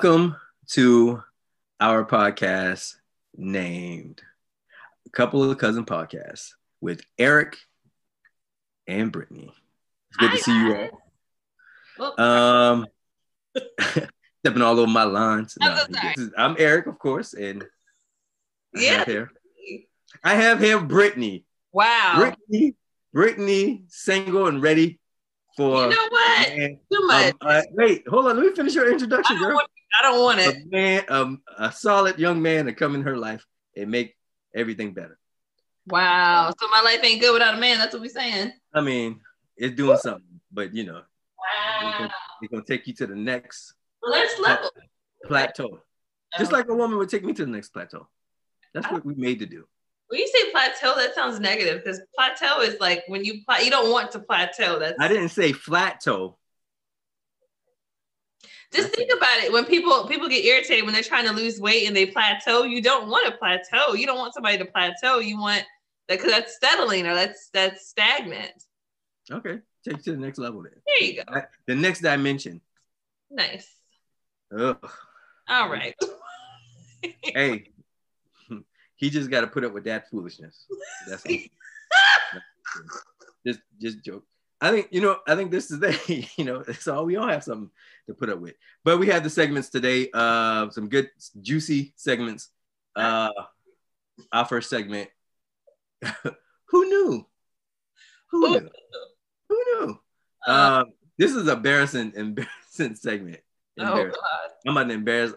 Welcome to our podcast named A Couple of Cousin Podcasts with Eric and Brittany. It's good Hi, to see you all. Um, stepping all over my lines. I'm No, so is- I'm Eric, of course, and I Yeah. have here. I have here Brittany. wow. Brittany, Brittany, single and ready for. you know what? man, Too much. um, uh, wait, hold on. Let me finish your I introduction, girl. I don't want it. A man, um, a solid young man to come in her life and make everything better. Wow. So my life ain't good without a man. That's what we're saying. I mean, it's doing something, but you know, Wow. it's gonna take you to the next Let's level. plateau. Just like a woman would take me to the next plateau. That's what we made to do. when you say plateau, that sounds negative because plateau is like when you pla- you don't want to plateau. That's I didn't say flat toe. Just think about it. When people people get irritated when they're trying to lose weight and they plateau, you don't want to plateau. You don't want somebody to plateau. You want that because that's settling or that's that's stagnant. Okay, take to the next level then. There you go. The next dimension. Nice. Ugh. All right. Hey, he just got to put up with that foolishness. That's all. just just joke. I think you know. I think this is the you know. It's all we all have something to put up with. But we have the segments today. Uh, some good juicy segments. Uh, our first segment. Who knew? Who knew? Who knew? Uh, Um, this is embarrassing, embarrassing segment. oh Embarrassing. God. I'm about to embarrass.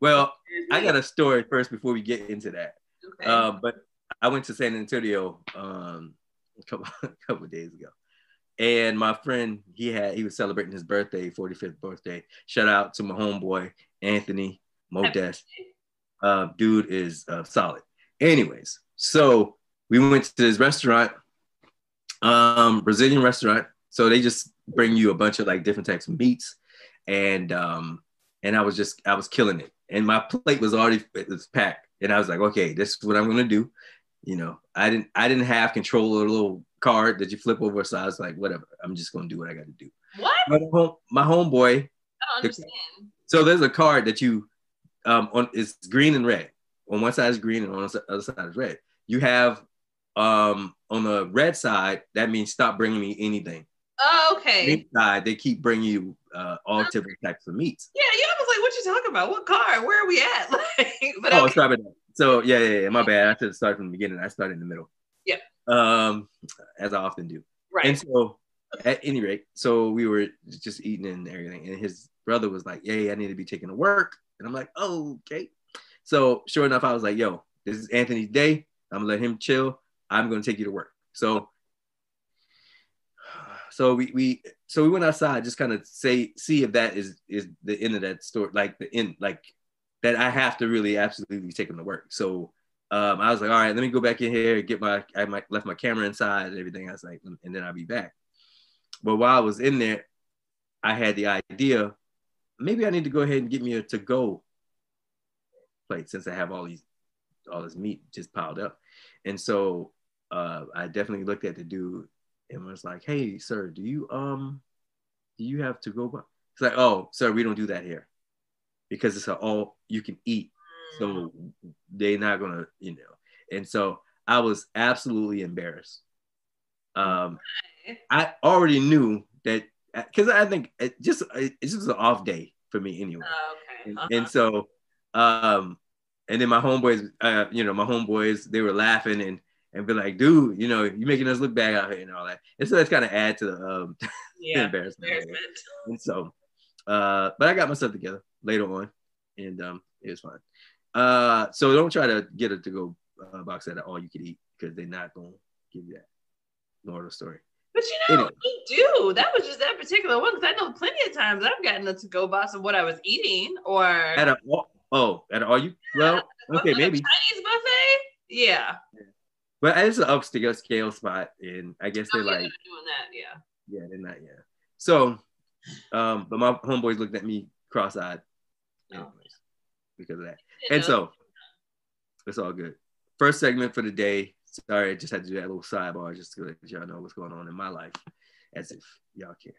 Well, I got a story first before we get into that. Okay. Uh, but I went to San Antonio um, a couple a couple of days ago, and my friend he had he was celebrating his birthday, 45th birthday. Shout out to my homeboy Anthony Modest. Uh, dude is uh, solid. Anyways, so we went to this restaurant, um, Brazilian restaurant. So they just bring you a bunch of like different types of meats, and um, and I was just I was killing it, and my plate was already it was packed, and I was like, okay, this is what I'm gonna do. You know, I didn't I didn't have control of the little card that you flip over, so I was like, whatever, I'm just gonna do what I got to do. what? My home, my homeboy, I don't understand. so there's a card that you um on it's green and red. On one side is green and on the other side is red. You have um on the red side that means stop bringing me anything. Oh, okay. Green side they keep bringing you uh, all different types of meats. Yeah, yeah. I was like, what you talking about? What car? Where are we at? Like, but Oh, okay. sorry about that. So yeah, yeah, yeah, my bad. I should have started from the beginning. I started in the middle. Yeah. Um, as I often do. right. And so, at any rate, so we were just eating and everything, and his brother was like, "Yay, I need to be taken to work," and I'm like, "Oh, okay." So sure enough, I was like, "Yo, this is Anthony's day. I'm gonna let him chill. I'm gonna take you to work." So, so we we so we went outside, just kind of say see if that is is the end of that story, like the end, like that I have to really absolutely take him to work. So um, I was like, all right, let me go back in here, get my, I might left my camera inside and everything. I was like, and then I'll be back. But while I was in there, I had the idea, maybe I need to go ahead and get me a to-go plate since I have all these, all this meat just piled up. And so uh, I definitely looked at the dude and was like, hey, sir, do you, um, do you have to-go? box?" It's like, oh, sir, we don't do that here because it's a all you can eat so they're not gonna you know and so i was absolutely embarrassed um i already knew that because i think it just it's just an off day for me anyway Oh, okay. and, Uh-huh. and so um and then my homeboys uh you know my homeboys they were laughing and and be like dude you know you're making us look bad out here and all that and so that's kind of add to the um yeah. embarrassment Embarrassment. and so, uh, but I got myself together later on, and um, it was fine. Uh, so don't try to get it to go uh, box at all you could eat because they're not gonna give you that. Moral story. But you know, Anyway. we do. That was just that particular one because I know plenty of times I've gotten a to-go box of what I was eating or At a oh, at all you well, What's okay, maybe, Chinese buffet. Yeah. but it's an upscale scale spot, and I guess Oh, they're yeah, like, they're doing that. Yeah. yeah, they're not, yeah. So, um, but my homeboys looked at me cross-eyed, Oh. anyways, because of that. And so it's all good. First segment for the day. Sorry, I just had to do that little sidebar just to let y'all know what's going on in my life, as if y'all care.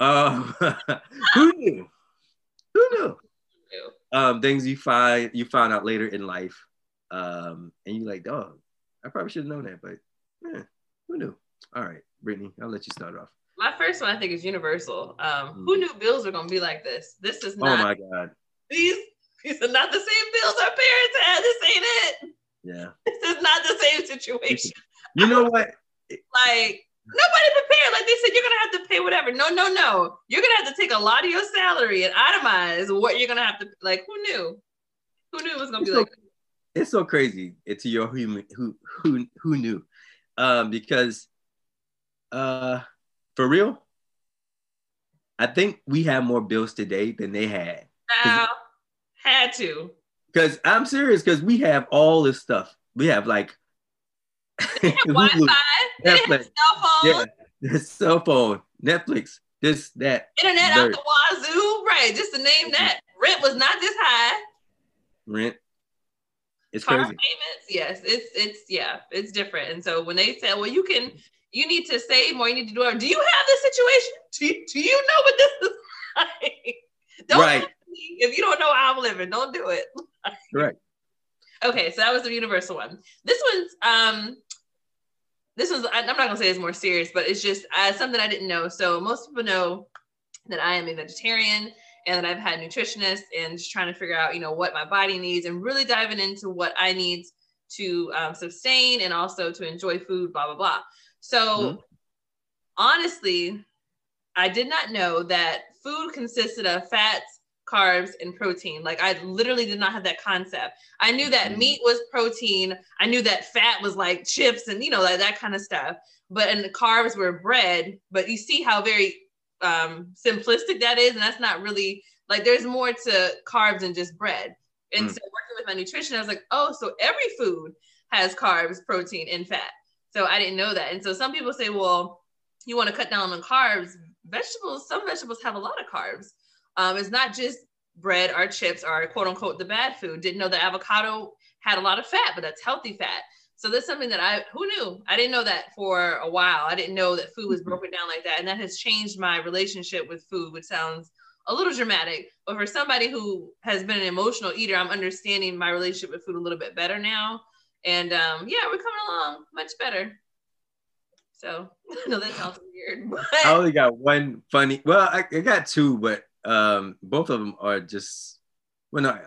Um, who knew? Who knew um, things you find you find out later in life, um, and you're like, dog, I probably should have known that, but yeah, who knew? All right, Brittany, I'll let you start off. My first one, I think, is Universal. Um, mm Who knew bills were gonna be like this? This is oh not. Oh my god. These these are not the same bills our parents had. This ain't it. Yeah. This is not the same situation. You know what? Like nobody prepared. Like they said, you're gonna have to pay whatever. No, no, no. You're gonna have to take a lot of your salary and itemize what you're gonna have to. Like, who knew? Who knew it was gonna it's be so, like? It's so crazy. It's your human who who who knew, um, because, uh, for real, I think we have more bills today than they had. Uh, had to. Because I'm serious. Because we have all this stuff. We have like Wi-Fi, Netflix, cell phone, yeah, cell phone, Netflix, this that, internet out the wazoo, right? Just to name mm-hmm. that, rent was not this high. Rent, it's Car crazy. payments, yes, it's it's yeah, it's different. And so when they say, well, you can, you need to save more, you need to do it. Do you have this situation? Do you, do you know what this is like? Don't right. If you don't know how I'm living, don't do it. right. Okay, so that was the universal one. This one's um this was I'm not gonna say it's more serious, but it's just uh, something I didn't know. So most people know that I am a vegetarian and that I've had nutritionists and just trying to figure out, you know, what my body needs and really diving into what I need to um, sustain and also to enjoy food, blah blah blah. So mm-hmm. honestly, I did not know that food consisted of fats, carbs and protein. Like I literally did not have that concept. I knew that mm-hmm. meat was protein. I knew that fat was like chips and you know like that kind of stuff. But and the carbs were bread. But you see how very um, simplistic that is, and that's not really like there's more to carbs than just bread. And mm. so working with my nutrition, I was like, oh, so every food has carbs, protein, and fat. So I didn't know that. And so some people say, well, you want to cut down on carbs. Vegetables, some vegetables have a lot of carbs. Um, it's not just bread or chips or quote unquote the bad food. Didn't know that avocado had a lot of fat, but that's healthy fat. So that's something that I who knew? I didn't know that for a while. I didn't know that food was mm-hmm. broken down like that. And that has changed my relationship with food, which sounds a little dramatic. But for somebody who has been an emotional eater, I'm understanding my relationship with food a little bit better now. And um, yeah, we're coming along much better. So no, that sounds weird. But... I only got one funny. Well, I, I got two, but um, both of them are just well, no.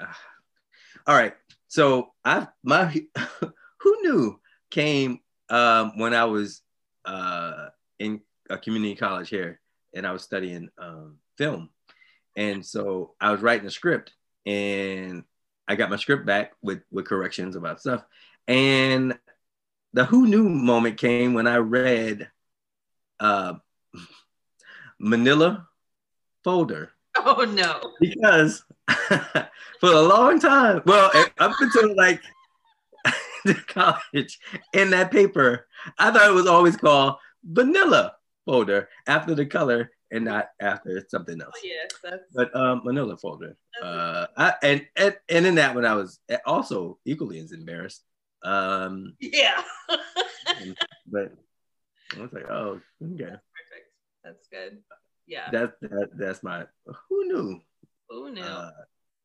All right, so I my who knew came um, when I was uh, in a community college here, and I was studying um, film, and so I was writing a script, and I got my script back with with corrections about stuff, and the who knew moment came when I read uh, Manila folder Oh no. Because for a long time, well, up until like college, in that paper, I thought it was always called vanilla folder after the color and not after something else. Oh, yes, that's... but um, manila folder. Uh, I, and, and and in that one, I was also equally as embarrassed. Um, yeah. but I was like, oh, okay. That's perfect. That's good yeah. That, that that's my who knew? Who knew? Uh,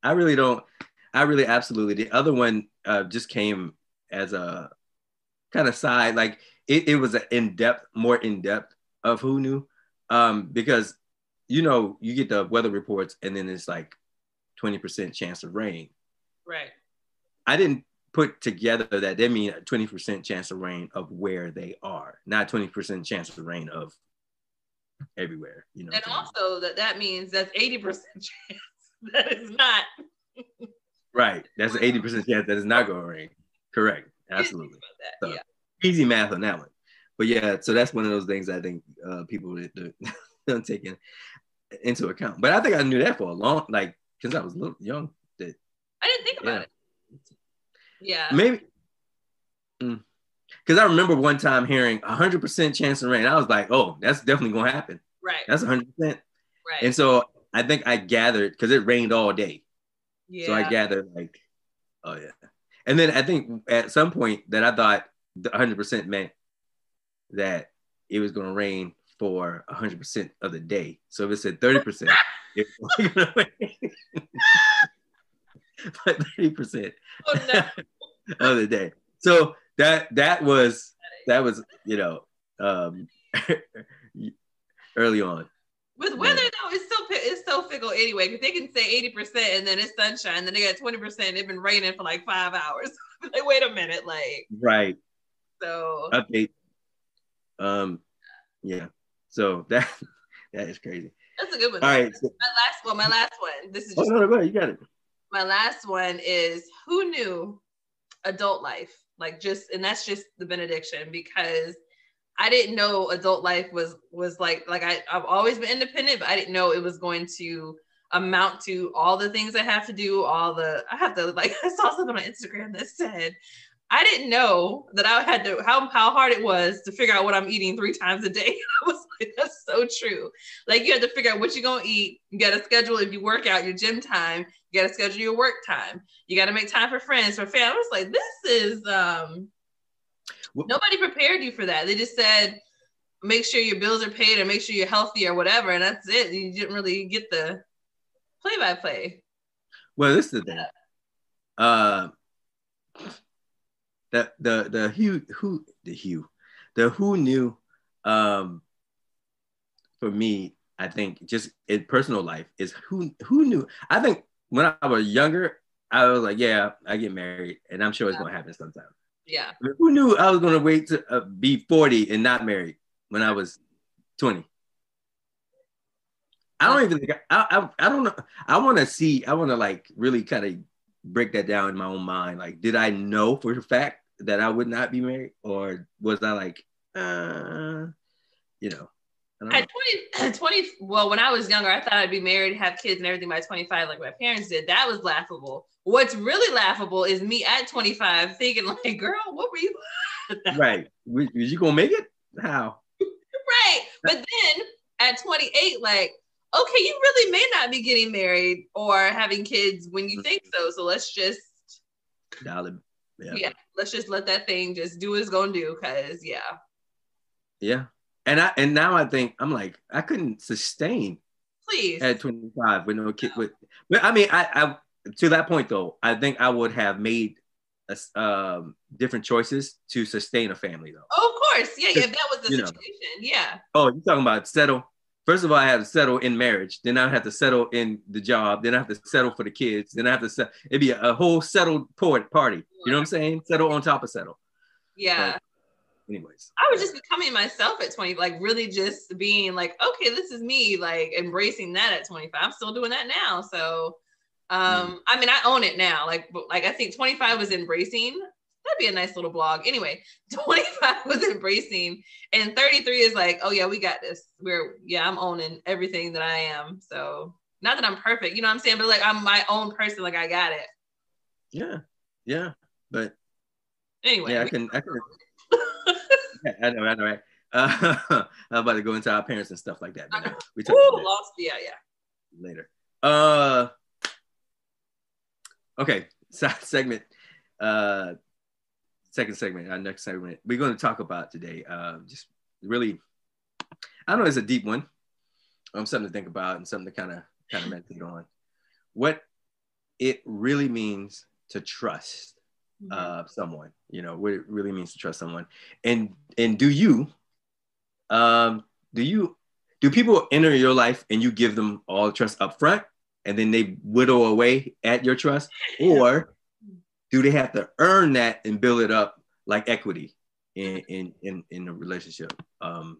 i really don't i really absolutely the other one uh, just came as a kind of side like it, it was an in-depth more in-depth of who knew. Um because you know you get the weather reports and then it's like 20% chance of rain. Right. I didn't put together that they mean a 20% chance of rain of where they are not 20% chance of rain of everywhere. You know, and also that that means that's eighty percent chance that is not. right, that's an eighty percent chance that is not going to rain. Correct, absolutely. So, yeah. Easy math on that one, but yeah, so that's one of those things I think uh, people don't take in, into account. But I think I knew that for a long, like, because I was a little young. That I didn't think about yeah. it. Yeah, maybe. Mm because I remember one time hearing 100% chance of rain. I was like, oh, that's definitely going to happen. Right. That's 100%. Right. And so I think I gathered because it rained all day. Yeah. So I gathered like, oh yeah. And then I think at some point that I thought the 100% meant that it was going to rain for 100% of the day. So if it said 30%, it was going to rain. but 30% Oh, no. of the day. So that that was that was, you know, um early on. With weather though, it's so it's so fickle anyway. Because they can say eighty percent and then it's sunshine, then they got twenty percent. It's been raining for like five hours. like, wait a minute, like Right. so. Update. Um yeah. So that that is crazy. That's a good one. All right. So, My last one. My last one. This is oh just no, no, go. You got it. my last one is who knew adult life like just and that's just the benediction because i didn't know adult life was was like like I, i've always been independent but i didn't know it was going to amount to all the things i have to do all the i have to like i saw something on instagram that said i didn't know that i had to how, how hard it was to figure out what i'm eating three times a day. I was that's so true like you have to figure out what you're going to eat you got to schedule if you work out your gym time you got to schedule your work time. You got to make time for friends, for family. I was like, this is um What- nobody prepared you for that. They just said make sure your bills are paid or make sure you're healthy or whatever, and that's it. You didn't really get the play by play. Well, this is the thing. Uh, the the the who who the who the who knew um for me i think just in personal life is who who knew i think when i was younger i was like yeah i get married and i'm sure it's going to happen sometime Yeah. Who knew i was going to wait to uh, be 40 and not married when i was 20 i don't even think i i, I don't know i want to see i want to like really kind of break that down in my own mind like did i know for a fact that i would not be married or was i like uh you know I don't know. At 20, 20, well, when I was younger, I thought I'd be married, have kids and everything by 25, like my parents did. That was laughable. What's really laughable is me at 25 thinking, like, girl, what were you? right was, you gonna make it how right. But then at 28, like, okay, you really may not be getting married or having kids when you think so. So let's just, yeah yeah, let's just let that thing just do what it's going to do. Cause yeah. yeah and i and now i think i'm like i couldn't sustain Please. at 25 with no kid with but i mean I, I to that point though i think i would have made a s um, different choices to sustain a family though oh, of course. Yeah. Yeah. That was the You know. situation. Yeah. oh you're talking about settle first of all i have to settle in marriage then i have to settle in the job then i have to settle for the kids then i have to set it'd be a, a whole settled port party you know what i'm saying settle on top of settle Yeah. Anyways I was just becoming myself at 20, like really just being like, okay, this is me, like embracing that at 25. I'm still doing that now. So um, I mean, I own it now. Like, but like I think 25 was embracing. That'd be a nice little blog. Anyway, 25 was embracing, and 33 is like, oh yeah, we got this. We're yeah, I'm owning everything that I am. So not that I'm perfect, you know what I'm saying, but like I'm my own person. Like I got it. yeah yeah but Anyway, yeah i can i can yeah, i know i know right uh, i'm about to go into our parents and stuff like that but no, we talk that. lost. Yeah, yeah. later. Uh, okay, so segment. Uh, second segment. Our next segment. We're going to talk about today. Uh, just really, I don't know it's a deep one. Um, something to think about and something to kind of kind of meditate on. What it really means to trust uh, someone. You know what it really means to trust someone, and and do you, um, do you, do people enter your life and you give them all the trust up front, and then they whittle away at your trust, or do they have to earn that and build it up like equity in in in, in a relationship? Um,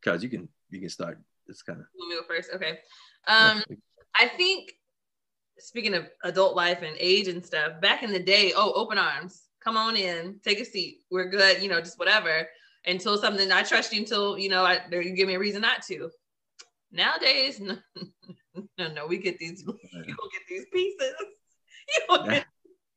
because you can you can start. It's kind of Let me go first. Okay. Um, I think speaking of adult life and age and stuff, back in the day, oh, open arms, come on in, take a seat, we're good, you know, just whatever. Until something I trust you until you know I you give me a reason not to. Nowadays, no, no, no, we get these, you don't get these pieces. You don't get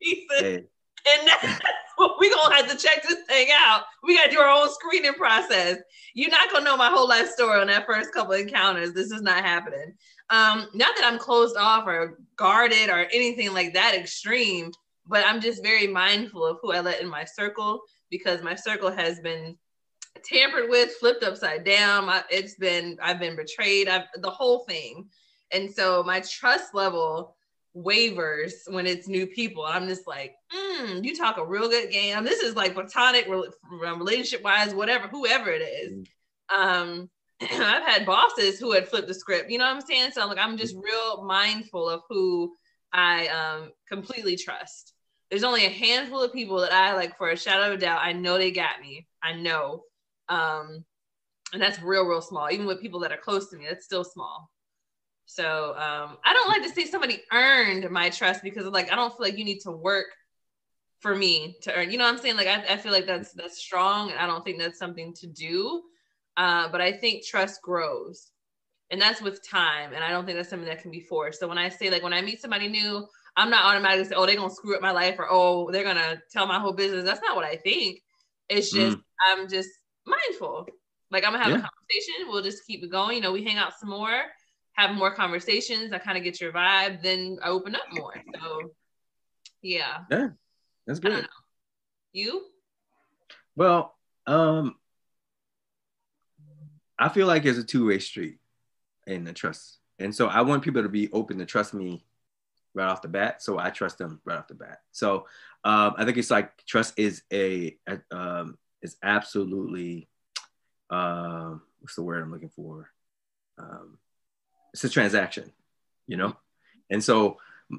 these pieces. Hey, And that's what we gonna have to check this thing out. We gotta do our own screening process. You're not gonna know my whole life story on that first couple encounters. This is not happening. Um, not that I'm closed off or guarded or anything like that extreme, but I'm just very mindful of who I let in my circle because my circle has been tampered with, flipped upside down. I, it's been I've been betrayed. I've the whole thing, and so my trust level waivers when it's new people. I'm just like, mm, you talk a real good game. This is like platonic, relationship wise, whatever, whoever it is. Mm. Um, I've had bosses who had flipped the script. You know what I'm saying? So I'm like, I'm just real mindful of who I um, completely trust. There's only a handful of people that I like for a shadow of a doubt. I know they got me. I know. Um, and that's real, real small. Even with people that are close to me, that's still small. So um, I don't like to say somebody earned my trust because like I don't feel like you need to work for me to earn. You know what I'm saying? Like I, I feel like that's that's strong, and I don't think that's something to do. Uh, but I think trust grows, and that's with time. And I don't think that's something that can be forced. So when I say like when I meet somebody new, I'm not automatically say, oh, they're gonna screw up my life or oh, they're gonna tell my whole business. That's not what I think. It's just mm. I'm just mindful. Like I'm gonna have yeah. a conversation. We'll just keep it going. You know, we hang out some more have more conversations. I kind of get your vibe. Then I open up more. So yeah. Yeah, that's good. You? Well, um, I feel like it's a two-way street in the trust. And so I want people to be open to trust me right off the bat. So I trust them right off the bat. So um, I think it's like trust is a, a um, is absolutely uh, what's the word I'm looking for? Um, it's a transaction, you know? And so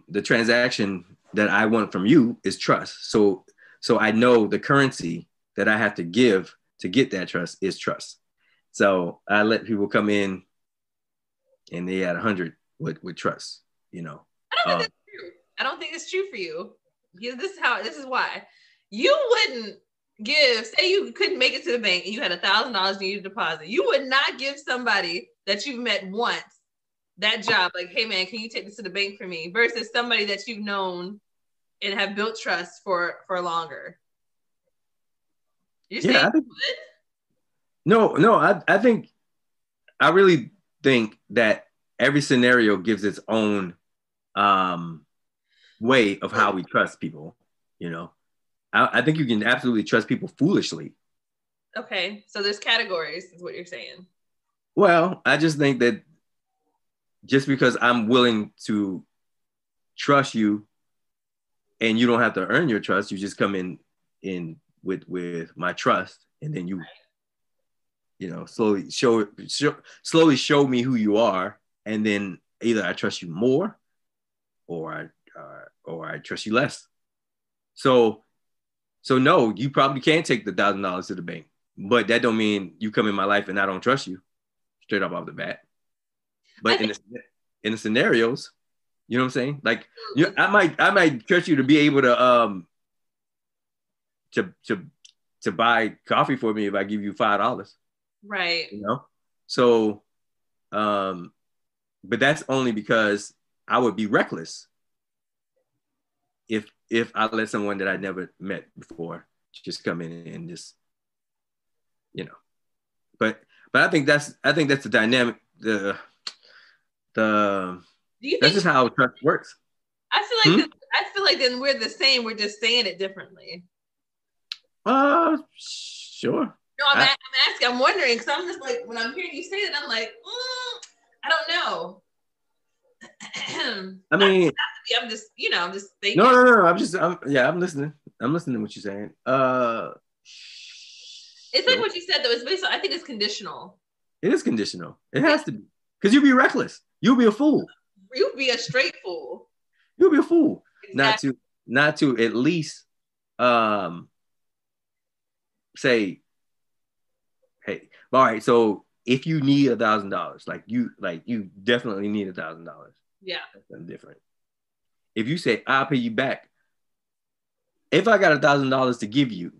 the transaction that I want from you is trust. So so I know the currency that I have to give to get that trust is trust. So I let people come in and they at 100 with, with trust, you know. I don't think um, that's true. I don't think it's true for you. This is how this is why. You wouldn't give, say you couldn't make it to the bank and you had a thousand dollars you need to deposit. You would not give somebody that you've met once that job, like, hey man, can you take this to the bank for me? Versus somebody that you've known and have built trust for for longer. You're yeah, think, no, no, I, I think I really think that every scenario gives its own um way of how we trust people, you know. I, I think you can absolutely trust people foolishly. Okay, so there's categories, is what you're saying. Well, I just think that just because I'm willing to trust you and you don't have to earn your trust, you just come in in with with my trust and then you you know slowly show, show slowly show me who you are and then either I trust you more or I uh, or I trust you less. So so no, you probably can't take the thousand dollars to the bank, but that don't mean you come in my life and I don't trust you straight up off the bat. But in the, in the scenarios, you know what I'm saying? Like you, I might I might trust you to be able to um to to to buy coffee for me if I give you five dollars. Right. You know? So um but that's only because I would be reckless if if I let someone that I never met before just come in and just you know but but I think that's I think that's the dynamic the the that's just how trust works. I feel like hmm? I feel like then we're the same. We're just saying it differently. Uh, sure. No, I'm, I, am asking. I'm wondering because I'm just like when I'm hearing you say that, I'm like, mm, I don't know. I mean, I'm just, you know, I'm just thinking. No, no, no. I'm just, I'm, yeah, I'm listening. I'm listening to what you're saying. Uh, it's like what you said though. It's basically, I think it's conditional. It is conditional. It has to be because you'd be reckless. You'll be a fool. You'll be a straight fool. You'll be a fool. Exactly. Not to not to at least um say, hey, all right, so if you need a thousand dollars, like you like you definitely need a thousand dollars. Yeah. That's different. If you say, I'll pay you back, if I got a thousand dollars to give you,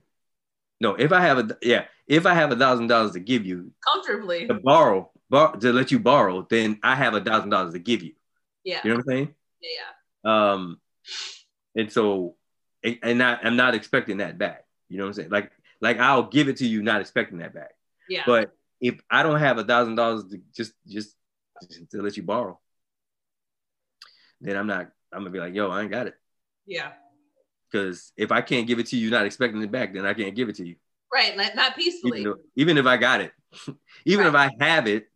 no, if I have a yeah, if I have a thousand dollars to give you comfortably to borrow, bar- to let you borrow, then I have a thousand dollars to give you. Yeah. You know what I'm saying? Yeah. yeah. Um, and so, and I, I'm not expecting that back. You know what I'm saying? Like, like I'll give it to you, not expecting that back. Yeah. But if I don't have a thousand dollars to just, just to let you borrow, then I'm not. I'm gonna be like, yo, I ain't got it. Yeah. Because if I can't give it to you, not expecting it back, then I can't give it to you. Right, not peacefully. Even, though, even if I got it, even right. if I have it,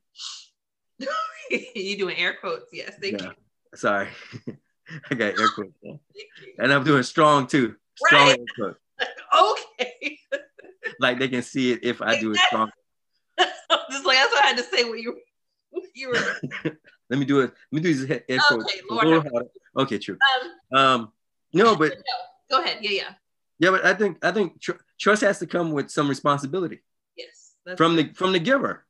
you doing air quotes? Yes, thank yeah. you. Sorry. I got air quotes, and I'm doing strong too. Strong Right. air quotes. okay. like they can see it if I do it strong. Just like that's what I had to say when you when you were Let me do it. Let me do these air quotes. Okay, a Lord little. Okay, true. um Um, no, but no. Go ahead. Yeah, yeah. yeah, but I think I think tr- trust has to come with some responsibility Yes. From the from the giver.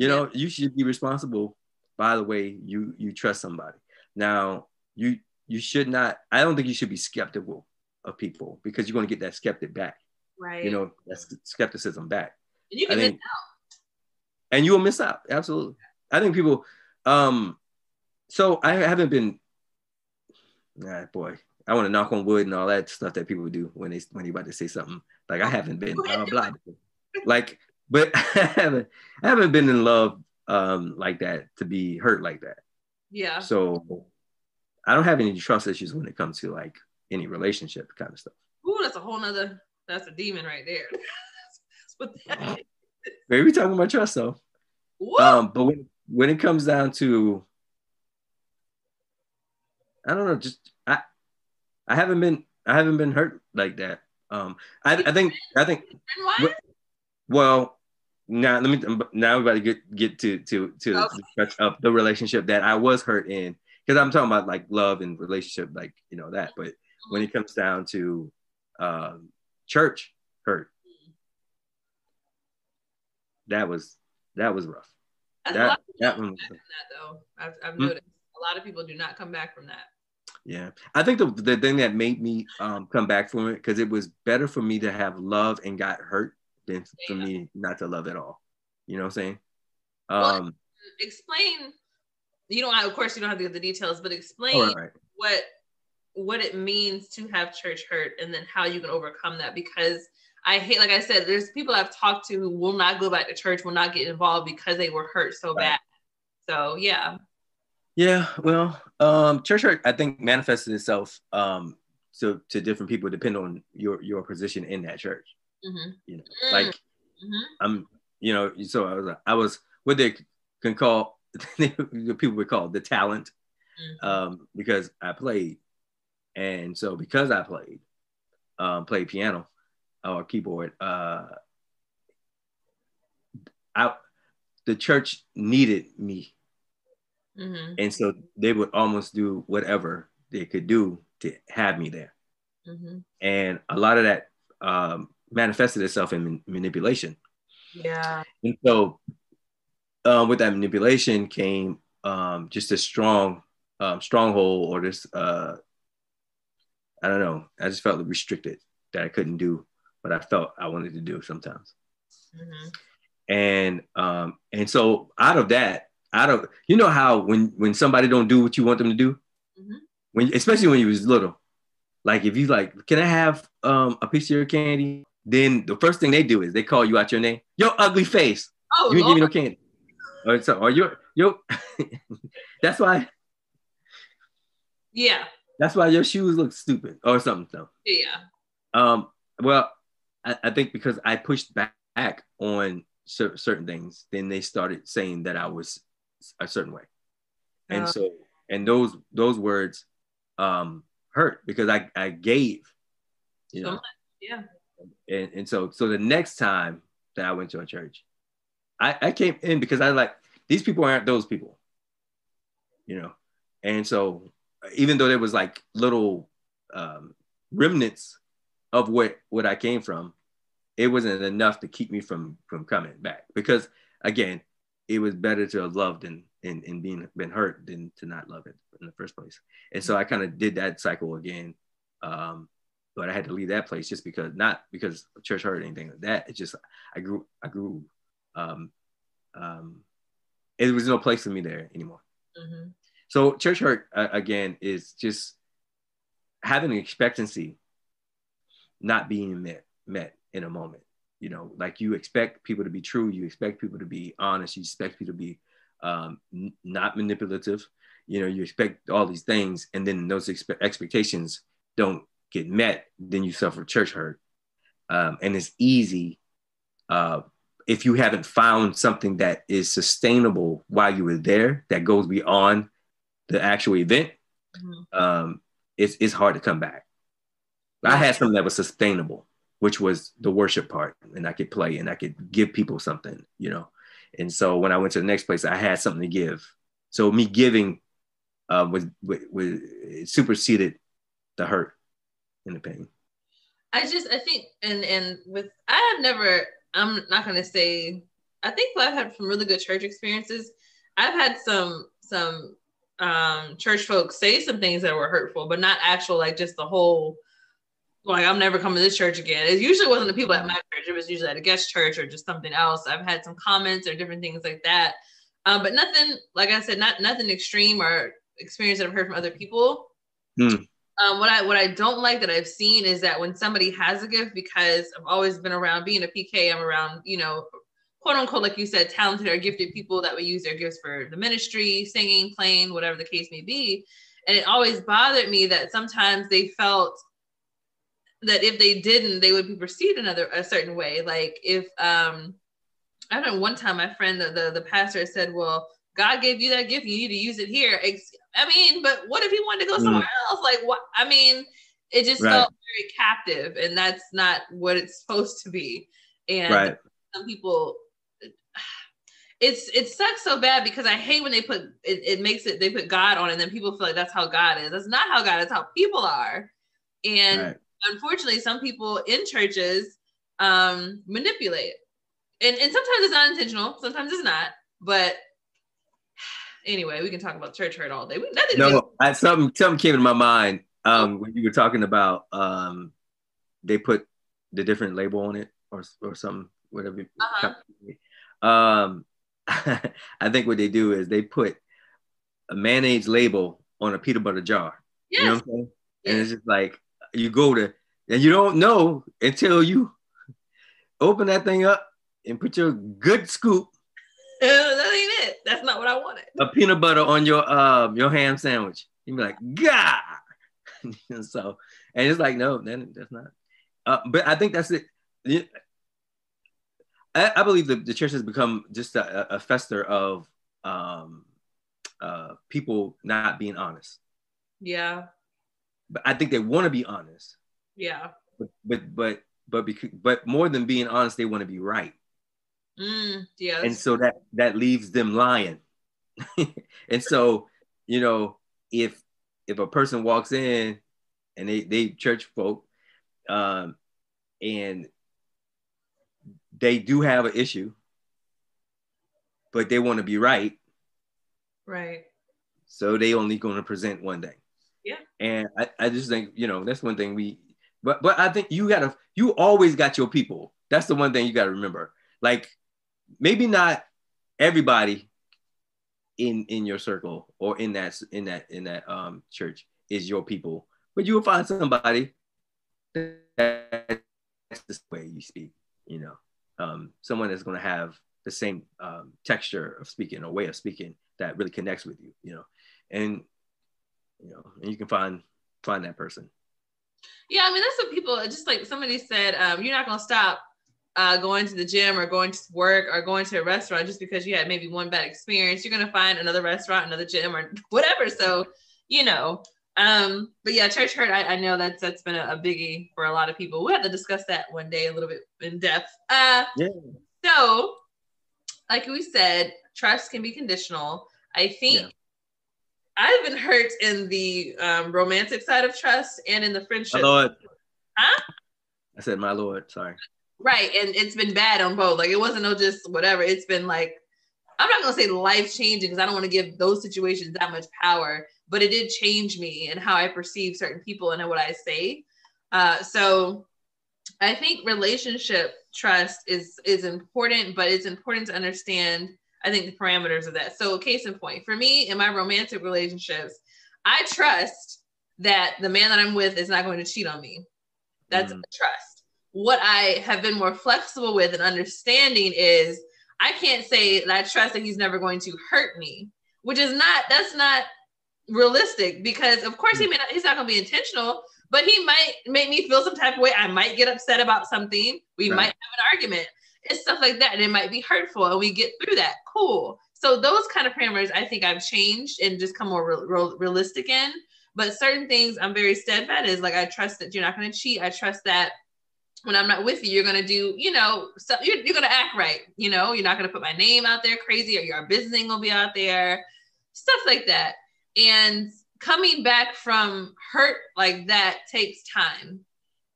You know, you should be responsible by the way you you trust somebody. Now, you you should not. I don't think you should be skeptical of people because you're going to get that skeptic back. right. You know, that skepticism back. and you can think, and you will miss out. Absolutely. I think people. Um, so I haven't been. Nah, boy, I want to knock on wood and all that stuff that people do when they when they about to say something. Like I haven't been blah. Like, but I haven't I haven't been in love um like that to be hurt like that. yeah. So I don't have any trust issues when it comes to like any relationship kind of stuff. Ooh, that's a whole nother that's a demon right there. that's what that is. Maybe talking about trust though. Woo! Um, but when when it comes down to, I don't know, just I, I haven't been I haven't been hurt like that. Um, I, I think I think well now let me now we're about to get get to to to Okay. the touch of the relationship that I was hurt in because I'm talking about like love and relationship like you know that but when it comes down to um, church hurt that was that was rough That's that- lot of people that one was- that though. I've, I've Hmm? noticed a lot of people do not come back from that. Yeah, I think the the thing that made me um, come back from it because it was better for me to have love and got hurt than for Yeah. me not to love at all. You know what I'm saying? Well, Um, Explain. You don't. Of course, you don't have to get the details, but explain all right. what what it means to have church hurt, and then how you can overcome that. Because I hate, like I said, there's people I've talked to who will not go back to church, will not get involved because they were hurt so Right. bad. So yeah, Yeah, well, um, church hurt I think manifested itself um, to to different people depending on your your position in that church. Hmm You know, like hmm I'm, you know, so I was I was what they can call the people would call the talent um, because I played, and so because I played, um, played piano or keyboard, uh, I the church needed me, hmm and so they would almost do whatever they could do to have me there, hmm and a lot of that um, manifested itself in manipulation. yeah, And so, um, with that manipulation came um, just a strong um, stronghold, or this uh, I don't know. I just felt restricted that I couldn't do what I felt I wanted to do sometimes. hmm And um, and so out of that, out of you know how when when somebody don't do what you want them to do, Mhm. when especially when you was little, like if you like, can I have um, a piece of your candy? Then the first thing they do is they call you out your name, your ugly face. oh you ain't give me no candy. Or so, or you, you. that's why. yeah, That's why your shoes look stupid or something. So, yeah, um, well, I, I think because I pushed back on cer- certain things, then they started saying that I was a certain way, and Uh. so and those those words um, hurt because I I gave, you So know, much, yeah. And, and so so the next time that I went to a church, I, I came in because I like these people aren't those people, you know, and so even though there was like little um, remnants of what what I came from, it wasn't enough to keep me from from coming back because again, it was better to have loved and and, and being been hurt than to not love it in the first place. And so I kind of did that cycle again. Um, but I had to leave that place just because not because church hurt or anything like that. It's just I grew I grew um um it was no place for me there anymore. hmm So church hurt uh, again is just having an expectancy not being met met in a moment. You know, like you expect people to be true, you expect people to be honest, you expect people to be um, n- not manipulative. You know, you expect all these things, and then those expe- expectations don't get met, then you suffer church hurt. Um, and it's easy uh, if you haven't found something that is sustainable while you were there that goes beyond the actual event, mm-hmm. um, it's it's hard to come back. I had something that was sustainable, which was the worship part, and I could play and I could give people something, you know. And so when I went to the next place, I had something to give. So me giving uh, was, was, was superseded the hurt and the pain. I just I think and and with I have never I'm not gonna say I think I've had some really good church experiences. I've had some some um church folks say some things that were hurtful, but not actual like just the whole like I'm never coming to this church again. It usually wasn't the people at my church. It was usually at a guest church or just something else. I've had some comments or different things like that. Um, but nothing, like I said, not nothing extreme or experience that I've heard from other people. Hmm. Um, what I what I don't like that I've seen is that when somebody has a gift, because I've always been around being a PK, I'm around, you know, quote unquote, like you said, talented or gifted people that would use their gifts for the ministry, singing, playing, whatever the case may be. And it always bothered me that sometimes they felt that if they didn't, they would be perceived another a certain way. Like if um I don't know, one time my friend, the, the, the pastor said, Well, God gave you that gift, you need to use it here. I mean, but what if he wanted to go somewhere mm. else? Like what I mean, it just right. felt very captive, and that's not what it's supposed to be. And right. some people it's it sucks so bad because I hate when they put it, it makes it they put God on it and then people feel like that's how God is. That's not how God is, how people are. And right. unfortunately, some people in churches um manipulate. And and sometimes it's not intentional, sometimes it's not, but anyway, we can talk about church hurt all day. We, no, I, something something came in my mind um, when you were talking about um, they put the different label on it or or something, whatever. Uh-huh. Um, I think what they do is they put a mayonnaise label on a peanut butter jar. Yes. You know what I'm saying? Yes. And it's just like you go to and you don't know until you open that thing up and put your good scoop. that ain't it. That's not what I wanted. A peanut butter on your um your ham sandwich. You'd be like, God. so and it's like, no, then that's not. Uh, but I think that's it. I, I believe the, the church has become just a, a fester of um, uh, people not being honest. Yeah. But I think they want to be honest. Yeah. But but but but because, but more than being honest, they want to be right. Mm, yeah. And so that that leaves them lying. and so you know if if a person walks in and they they church folk um, and they do have an issue, but they want to be right. Right. So they only going to present one thing. Yeah. And I, I just think, you know, that's one thing we, but, but I think you gotta, you always got your people. That's the one thing you gotta remember. Like maybe not everybody in, in your circle or in that, in that, in that um, church is your people, but you will find somebody that's the way you speak, you know um, someone that's going to have the same um, texture of speaking or way of speaking that really connects with you, you know, and you know, and you can find find that person. Yeah, I mean that's what people just like somebody said. Um, you're not going to stop uh, going to the gym or going to work or going to a restaurant just because you had maybe one bad experience. You're going to find another restaurant, another gym, or whatever. So you know, um, but yeah, church hurt. I, I know that's that's been a, a, biggie for a lot of people. We have to discuss that one day a little bit in depth. Uh, yeah. So, like we said, trust can be conditional. I think yeah. I've been hurt in the um, romantic side of trust and in the friendship. My Lord. Huh? I said, my Lord. Sorry. Right, and it's been bad on both. Like it wasn't no just whatever. It's been like I'm not gonna say life changing because I don't want to give those situations that much power but it did change me and how I perceive certain people and what I say. Uh, so I think relationship trust is is important, but it's important to understand. I think the parameters of that. So, case in point, for me in my romantic relationships, I trust that the man that I'm with is not going to cheat on me. That's mm. trust. What I have been more flexible with and understanding is I can't say that I trust that he's never going to hurt me, which is not, that's not realistic because of course he hmm. may not, he's not going to be intentional, but he might make me feel some type of way. I might get upset about something. We right. might have an argument. It's stuff like that, and it might be hurtful, and we get through that. Cool. So those kind of parameters, I think I've changed and just come more real, real, realistic in. But certain things I'm very steadfast is like I trust that you're not going to cheat. I trust that when I'm not with you, you're gonna do, you know, so you're, you're gonna act right. You know, you're not gonna put my name out there crazy, or your business ain't gonna be out there, stuff like that. And coming back from hurt like that takes time.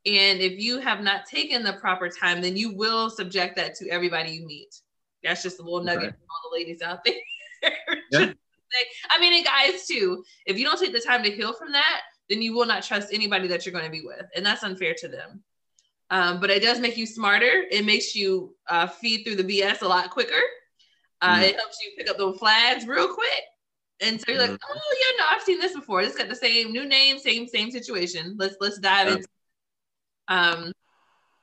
And if you have not taken the proper time, then you will subject that to everybody you meet. That's just a little nugget right. from all the ladies out there. yeah. I mean, and guys too. If you don't take the time to heal from that, then you will not trust anybody that you're going to be with, and that's unfair to them. Um, but it does make you smarter. It makes you uh, feed through the BS a lot quicker. Uh, mm. It helps you pick up those flags real quick. And so you're like, mm. oh yeah, no, I've seen this before. It's got the same new name, same same situation. Let's let's dive yeah. into. Um,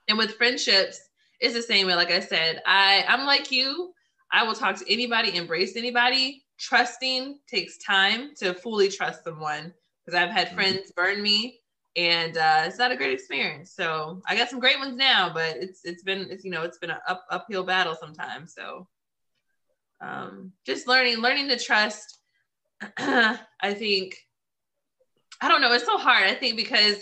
and with friendships, it's the same way. Like I said, I I'm like you. I will talk to anybody, embrace anybody. Trusting takes time to fully trust someone because I've had mm-hmm. friends burn me and uh, it's not a great experience. So I got some great ones now, but it's it's been it's you know it's been an up, uphill battle sometimes. So um, just learning learning to trust. I think I don't know. It's so hard. I think because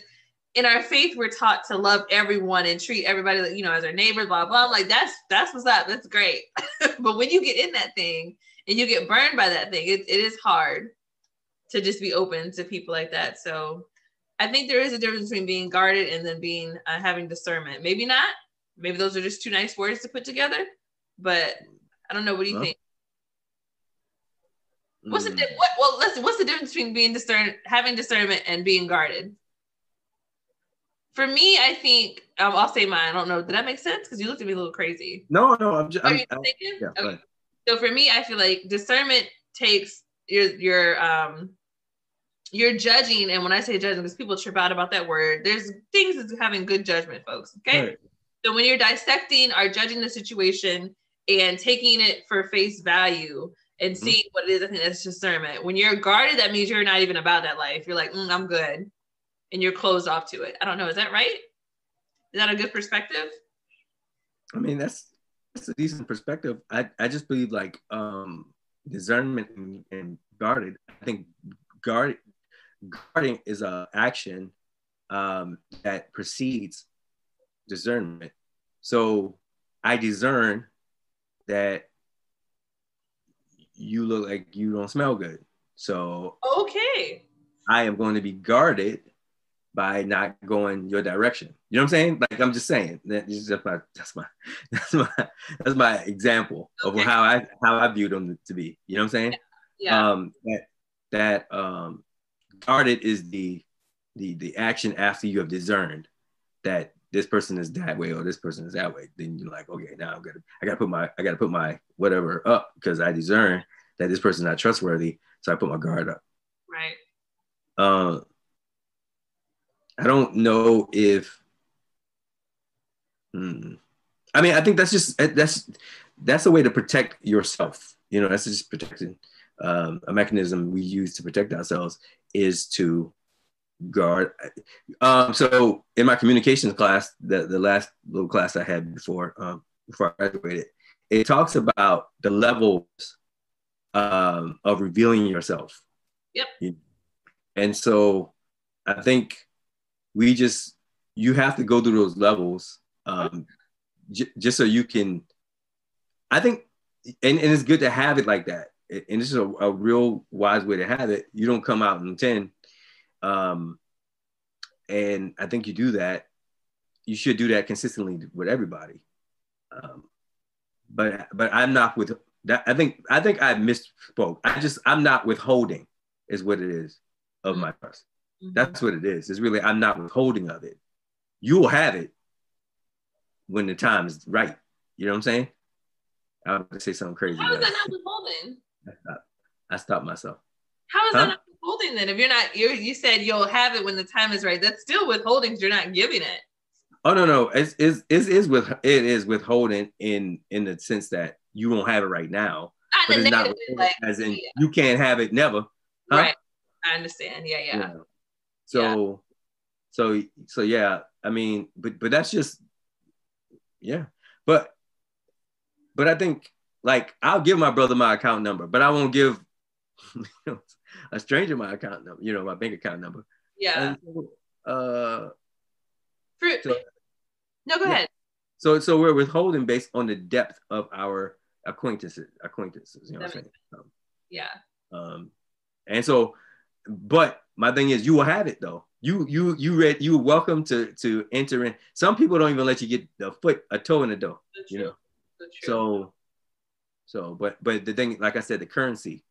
in our faith we're taught to love everyone and treat everybody you know as our neighbors. Blah blah. Like that's that's what's up. That's great. but when you get in that thing and you get burned by that thing, it, it is hard to just be open to people like that. So I think there is a difference between being guarded and then being uh, having discernment. Maybe not. Maybe those are just two nice words to put together. But I don't know. What do you well, think? What's the hmm. what? Well. What's the difference between being discern, having discernment, and being guarded? For me, I think um, I'll say mine. I don't know. Did that make sense? Because you looked at me a little crazy. No, no. I'm just. Are I'm, you thinking? Yeah, okay. So for me, I feel like discernment takes your your um you're judging, and when I say judging, because people trip out about that word, there's things as having good judgment, folks. Okay. Right. So when you're dissecting or judging the situation and taking it for face value and mm-hmm. seeing what it is, I think that's discernment. When you're guarded, that means you're not even about that life. You're like, mm, I'm good. And you're closed off to it. I don't know. Is that right? Is that a good perspective? I mean, that's that's a decent perspective. I, I just believe like um discernment and, and guarded. I think guard guarding is a action um, that precedes discernment. So I discern that you look like you don't smell good. So okay, I am going to be guarded by not going your direction. You know what I'm saying? Like I'm just saying that is just my that's my that's my that's my example okay. of how I how I view them to be. You know what I'm saying? Yeah. Um, that that um guarded is the the the action after you have discerned that this person is that way or this person is that way. Then you're like, okay, now I'm gonna I gotta put my I gotta put my whatever up because I discern that this person's not trustworthy. So I put my guard up. Right. Uh, I don't know if hmm, I mean I think that's just that's that's a way to protect yourself. You know, that's just protecting um, a mechanism we use to protect ourselves is to guard. Um, so in my communications class, the, the last little class I had before um, before I graduated, it talks about the levels um, of revealing yourself. Yep. And so I think we just you have to go through those levels um, j- just so you can. I think, and, and it's good to have it like that and this is a, a, real wise way to have it. You don't come out in 10. Um, and I think you do that. You should do that consistently with everybody. Um, but but I'm not with that. I think I think I misspoke. I just I'm not withholding is what it is of my trust. Mm-hmm. That's what it is. It's really I'm not withholding of it. You will have it when the time is right. You know what I'm saying? I gonna say something crazy. How is that not withholding? I stopped, I stopped myself. How is huh? that withholding then? If you're not, you you said you'll have it when the time is right. That's still withholding you're not giving it. Oh no, no, it's, it's, it's with it is withholding in in the sense that you won't have it right now. Not but it's not like, as in yeah. you can't have it never. Huh? Right. I understand. Yeah, yeah. yeah. So, yeah. so, so yeah. I mean, but but that's just yeah. But but I think like I'll give my brother my account number, but I won't give a stranger my account number, you know, my bank account number. Yeah. So, uh, Fruit. so- no, go Yeah. ahead. so so we're withholding based on the depth of our acquaintances, acquaintances. You know what I'm saying? Um, Yeah. Um, and so, but my thing is, you will have it though. You you you read you welcome to to enter in. Some people don't even let you get a foot a toe in the door. So You know. So true. So, but but the thing, like I said, the currency,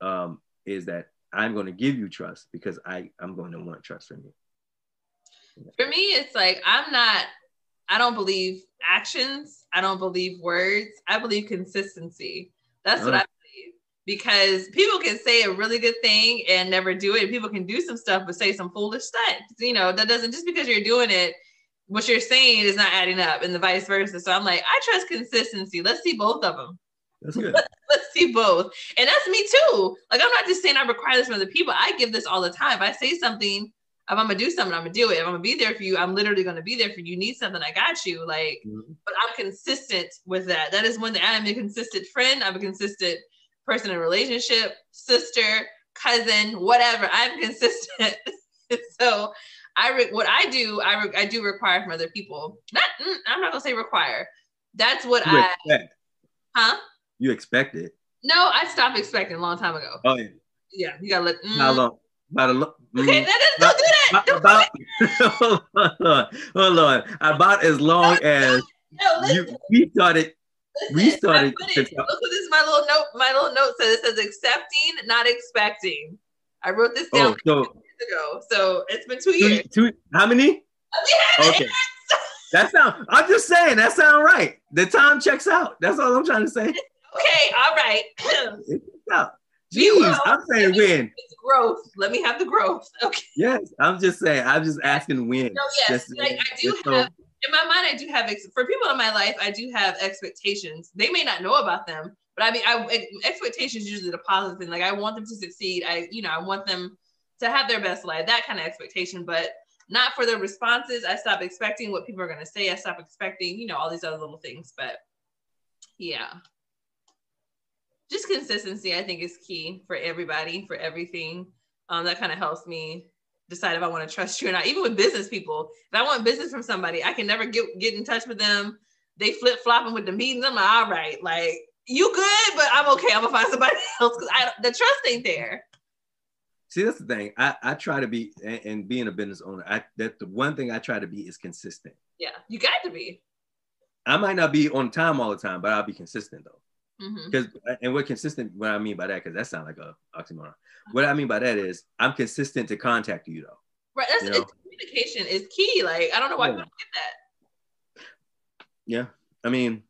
um, is that I'm going to give you trust because I I'm going to want trust from you. For me, it's like I'm not. I don't believe actions. I don't believe words. I believe consistency. That's what Oh. I believe. Because people can say a really good thing and never do it. People can do some stuff but say some foolish stuff. You know, that doesn't just because you're doing it, what you're saying is not adding up, and the vice versa. So I'm like, I trust consistency. Let's see both of them. That's good. Let's see both. And that's me too. Like I'm not just saying I require this from other people. I give this all the time. If I say something, if I'm gonna do something, I'm gonna do it. If I'm gonna be there for you, I'm literally gonna be there for you. You need something, I got you. Like, Mhm. but I'm consistent with that. That is one thing. I'm a consistent friend. I'm a consistent person in a relationship, sister, cousin, whatever. I'm consistent. so I re- what I do, I re- I do require from other people. Not mm, I'm not gonna say require. That's what You I expect. huh? You expect it. No, I stopped expecting a long time ago. Oh yeah. Yeah, you gotta let. mm. How long? About a lo- Okay, mm, that is, don't do that. Don't about hold on, hold on. About as long as no, listen, you we started. we started it, look what this is. My little note. My little note says it says accepting, not expecting. I wrote this down Oh, so ago, so it's been two two, years. two, how many? Okay. That sound. I'm just saying that sound right. The time checks out. That's all I'm trying to say. Okay, all right. It checks out. Jeez. I'm saying when. it's growth. Let me have the growth. Okay. Yes, I'm just saying. I'm just asking when. No, yes, Just- like I do just so- have in my mind. I do have ex- for people in my life. I do have expectations. They may not know about them, but I mean, I expectations usually the positive thing. Like I want them to succeed. I, you know, I want them to have their best life. That kind of expectation, but not for their responses. I stop expecting what people are going to say. I stop expecting, you know, all these other little things. But yeah, just consistency. I think is key for everybody for everything. Um, that kind of helps me decide if I want to trust you or not. Even with business people, if I want business from somebody, I can never get get in touch with them. They flip flopping with the meetings. I'm like, all right, like you good, but I'm okay. I'm gonna find somebody else because I the trust ain't there. See, that's the thing. I, I try to be, and, and being a business owner, I that the one thing I try to be is consistent. Yeah, you got to be. I might not be on time all the time, but I'll be consistent though. Mm-hmm. Because and what consistent, what I mean by that, because that sounds like a oxymoron. What I mean by that is I'm consistent to contact you though. Right. That's You know? communication is key. Like I don't know why Yeah. people get that. Yeah. I mean,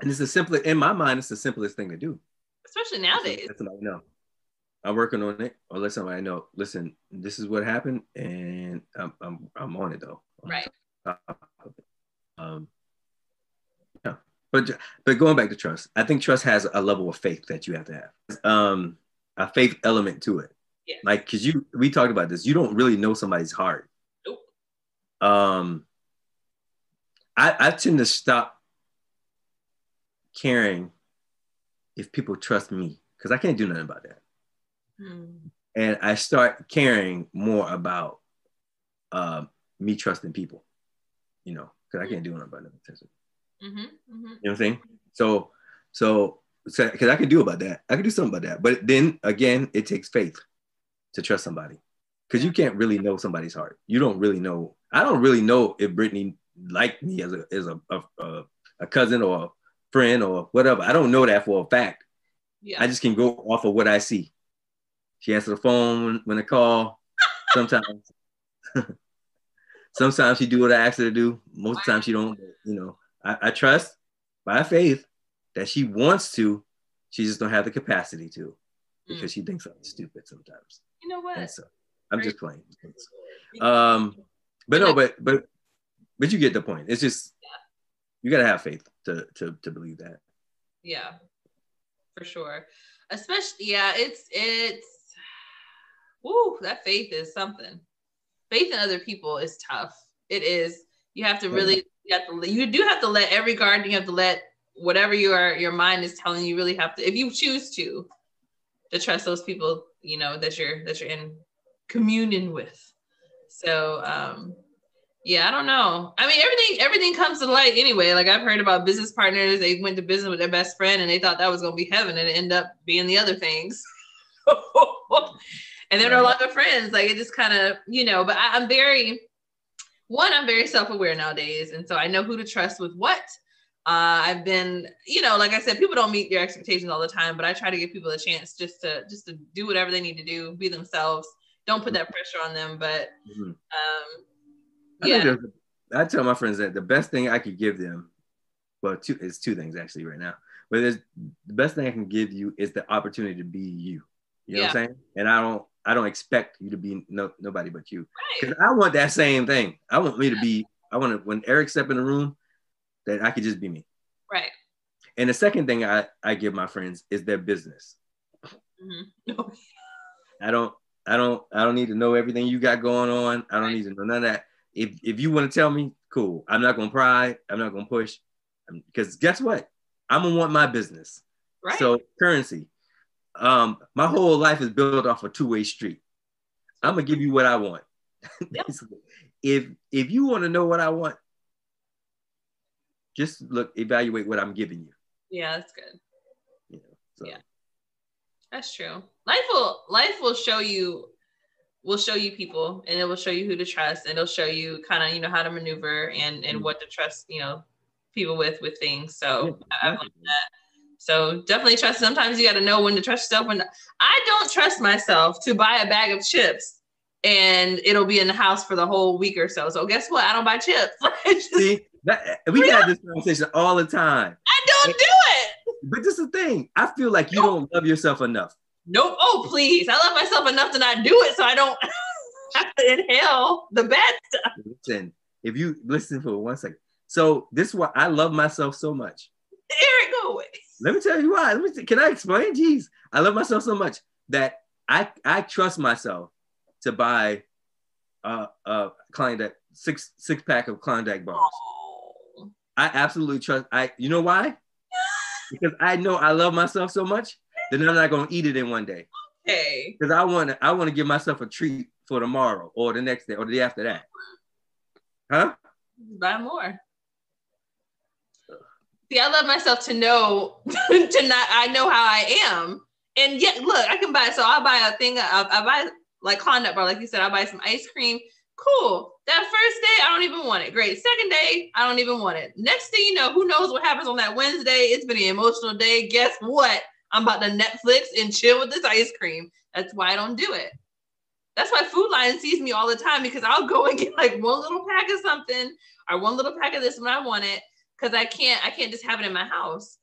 and it's the simplest in my mind, it's the simplest thing to do. Especially nowadays. Let somebody know. I'm working on it, or let somebody know. Listen, this is what happened, and I'm I'm, I'm on it though. Right. on top of it. Um, yeah, but but going back to trust, I think trust has a level of faith that you have to have. Um, a faith element to it. Yes. Like, cause you we talked about this. You don't really know somebody's heart. Nope. Um, I I tend to stop caring if people trust me because I can't do nothing about that And I start caring more about uh, me trusting people, you know, because I can't do nothing about that. You Mhm. Mhm. know what I'm saying? So, so, because I can do about that, I can do something about that. But then again, it takes faith to trust somebody because you can't really know somebody's heart. You don't really know. I don't really know if Britney liked me as a as a a, a, a cousin or a friend or whatever. I don't know that for a fact. Yeah. I just can go off of what I see. She answers the phone when they call. Sometimes, sometimes she do what I ask her to do. Most of the time she don't. But, you know, I, I trust by faith that she wants to. She just don't have the capacity to because she thinks I'm stupid sometimes. you know what? So I'm just playing. Um, but no, but but but you get the point. It's just you gotta have faith to to to believe that. yeah for sure especially yeah it's it's woo that faith is something faith in other people is tough it is you have to really you have to you do have to let every guard you have to let whatever your your mind is telling you really have to if you choose to to trust those people you know, that you're that you're in communion with. So um yeah, I don't know. I mean, everything everything comes to light anyway. Like I've heard about business partners, they went to business with their best friend and they thought that was gonna be heaven and it ended up being the other things. and they're no longer friends. Like it just kind of, you know, but I, I'm very one, I'm very self-aware nowadays. And so I know who to trust with what. Uh, I've been, you know, like I said, people don't meet their expectations all the time, but I try to give people a chance just to just to do whatever they need to do, be themselves. Don't put that pressure on them. But Mhm. um, I, yeah, think I tell my friends that the best thing I could give them, well, two is two things actually right now. But there's the best thing I can give you is the opportunity to be you. You know what I'm saying? And I don't I don't expect you to be no nobody but you. right. Because I want that same thing. I want me to be, I want to when Eric step in the room, that I could just be me. right. And the second thing I, I give my friends is their business. Mhm. I don't I don't I don't need to know everything you got going on. I don't need to know none of that. If if you want to tell me, cool. I'm not gonna pry. I'm not gonna push. Because guess what? I'm gonna want my business. Right. So currency. Um, my whole life is built off a two-way street. I'm gonna give you what I want. Yep. If if you want to know what I want, just look, evaluate what I'm giving you. yeah, that's good. You know, so Yeah. That's true. Life will life will show you will show you people and it will show you who to trust and it'll show you kind of you know how to maneuver and and Mhm. what to trust you know people with with things so Yeah, I- I've learned that so definitely trust sometimes you got to know when to trust yourself when i don't trust myself to buy a bag of chips and it'll be in the house for the whole week or so so guess what i don't buy chips just- see that we have this conversation all the time. i don't do it But this is the thing. I feel like you don't love yourself enough. Nope. Oh, please. I love myself enough to not do it so I don't have to inhale the bad stuff. Listen, if you listen for one second. So this is why I love myself so much. Eric. Let me tell you why. Let me can I explain? Jeez, I love myself so much that I I trust myself to buy a, uh Klondike six six pack of Klondike bars. Oh, I absolutely trust. I you know why? Because I know I love myself so much that I'm not gonna eat it in one day. okay. Because I want to I want to give myself a treat for tomorrow or the next day or the day after that. Huh? Buy more. See, I love myself to know to not. I know how I am, and yet look, I can buy. So I'll buy a thing. I, I buy like Klondike bar, like you said. I buy some ice cream. Cool. That first day, I don't even want it. Great. Second day, I don't even want it. Next thing you know, who knows what happens on that Wednesday? It's been an emotional day. Guess what? I'm about to Netflix and chill with this ice cream. That's why I don't do it. That's why Food Lion sees me all the time because I'll go and get like one little pack of something or one little pack of this when I want it because I can't I can't just have it in my house.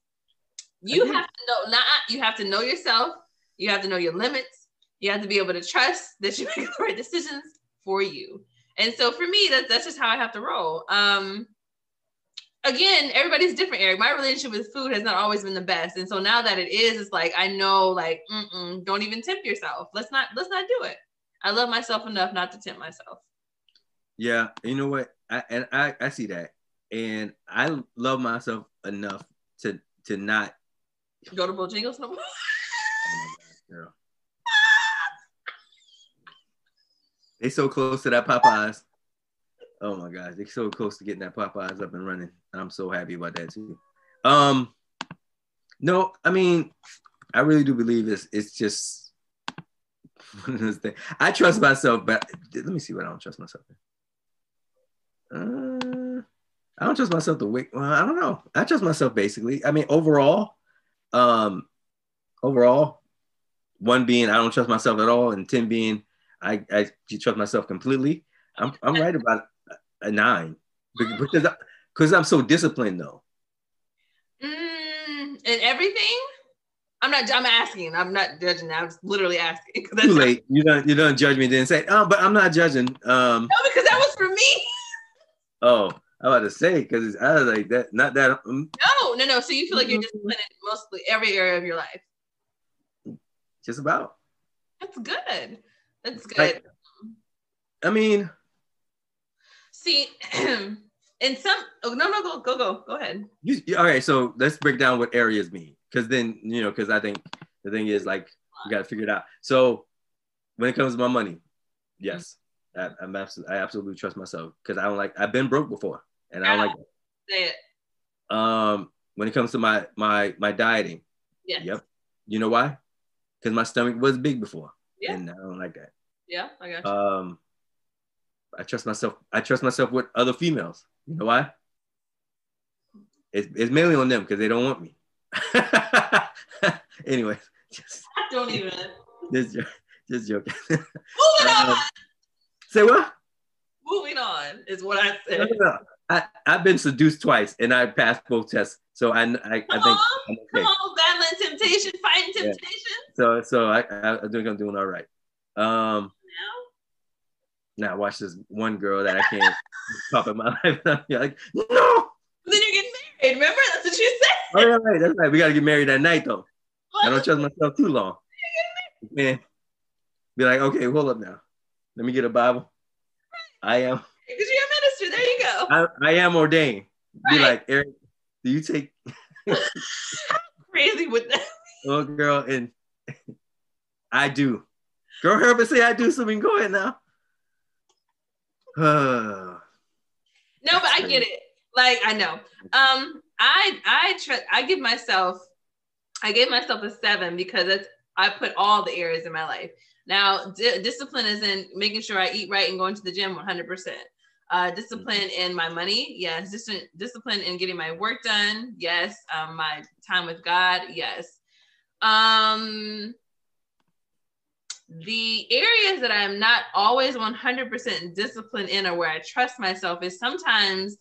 You have to know not you have to know yourself. You have to know your limits. You have to be able to trust that you make the right decisions for you. And so for me, that's that's just how I have to roll. Um, again, everybody's different, Eric. My relationship with food has not always been the best, and so now that it is, it's like I know, like, mm-mm, don't even tempt yourself. Let's not let's not do it. I love myself enough not to tempt myself. Yeah, you know what? I and I, I see that. And I love myself enough to to not Go to Bojangles no more. oh God, girl. They so close to that Popeyes. Oh my gosh, they're so close to getting that Popeyes up and running. I'm so happy about that too. Um no, I mean, I really do believe it's it's just one of those things. I trust myself, but let me see what I don't trust myself in. Uh, I don't trust myself to wait. Well, I don't know. I trust myself basically. I mean, overall, um, overall, one being I don't trust myself at all, and ten being I I trust myself completely. I'm I'm right about a nine because I, because I'm so disciplined though. Mm, and everything. I'm not. I'm asking. I'm not judging. I'm just literally asking. that's Too late. You don't you don't judge me then say oh, but I'm not judging. Um, No, because that was for me. oh, I was about to say because I was like that. Not that. mm, No, no, no. So you feel like you're disciplined in mostly every area of your life. just about. That's good. That's good. Like, I mean, See, in some. Oh no, no, go, go, go, go ahead. you, all right. So let's break down what areas mean because then you know because I think the thing is like you got to figure it out. So when it comes to my money, yes, I, I'm absolutely, I absolutely trust myself because I don't like. I've been broke before, and I don't like. Say it. Um, when it comes to my my my dieting, Yes. yep. You know why? Because my stomach was big before, Yeah. and I don't like that. Yeah, I got you. Um, I trust myself. I trust myself with other females. You know why? It's, it's mainly on them because they don't want me. anyway, just Don't even. just, just joking. Moving on. Um, say what? Moving on is what I No, said. no, no. I, I've been seduced twice and I passed both tests. So I, I, I Come think on, I'm come on, battling temptation, fighting Yeah. temptation. So so I, I, I think I'm doing all right. Um, Now, now watch this one girl that I can't pop in my life. You're like, no. then you're getting married. Remember, that's what you said. Oh yeah, right. That's right. We gotta get married that night though. I don't trust myself too long. Man, be like, okay, hold up now. Let me get a Bible. I am Because you're a minister. There you go. I, I am ordained. Be Right. like, Eric, do you take Crazy with that. oh girl and I do. Girl, up and say I do something. Go ahead now. No, but I get it. Like I know. Um, I I try. I give myself. I gave myself a seven because that's I put all the areas in my life. Now, di- discipline is in making sure I eat right and going to the gym 100. Uh, discipline in my money, yes. Dis- discipline in getting my work done, yes. Um, my time with God, yes. Um, the areas that I'm not always 100% disciplined in or where I trust myself is sometimes,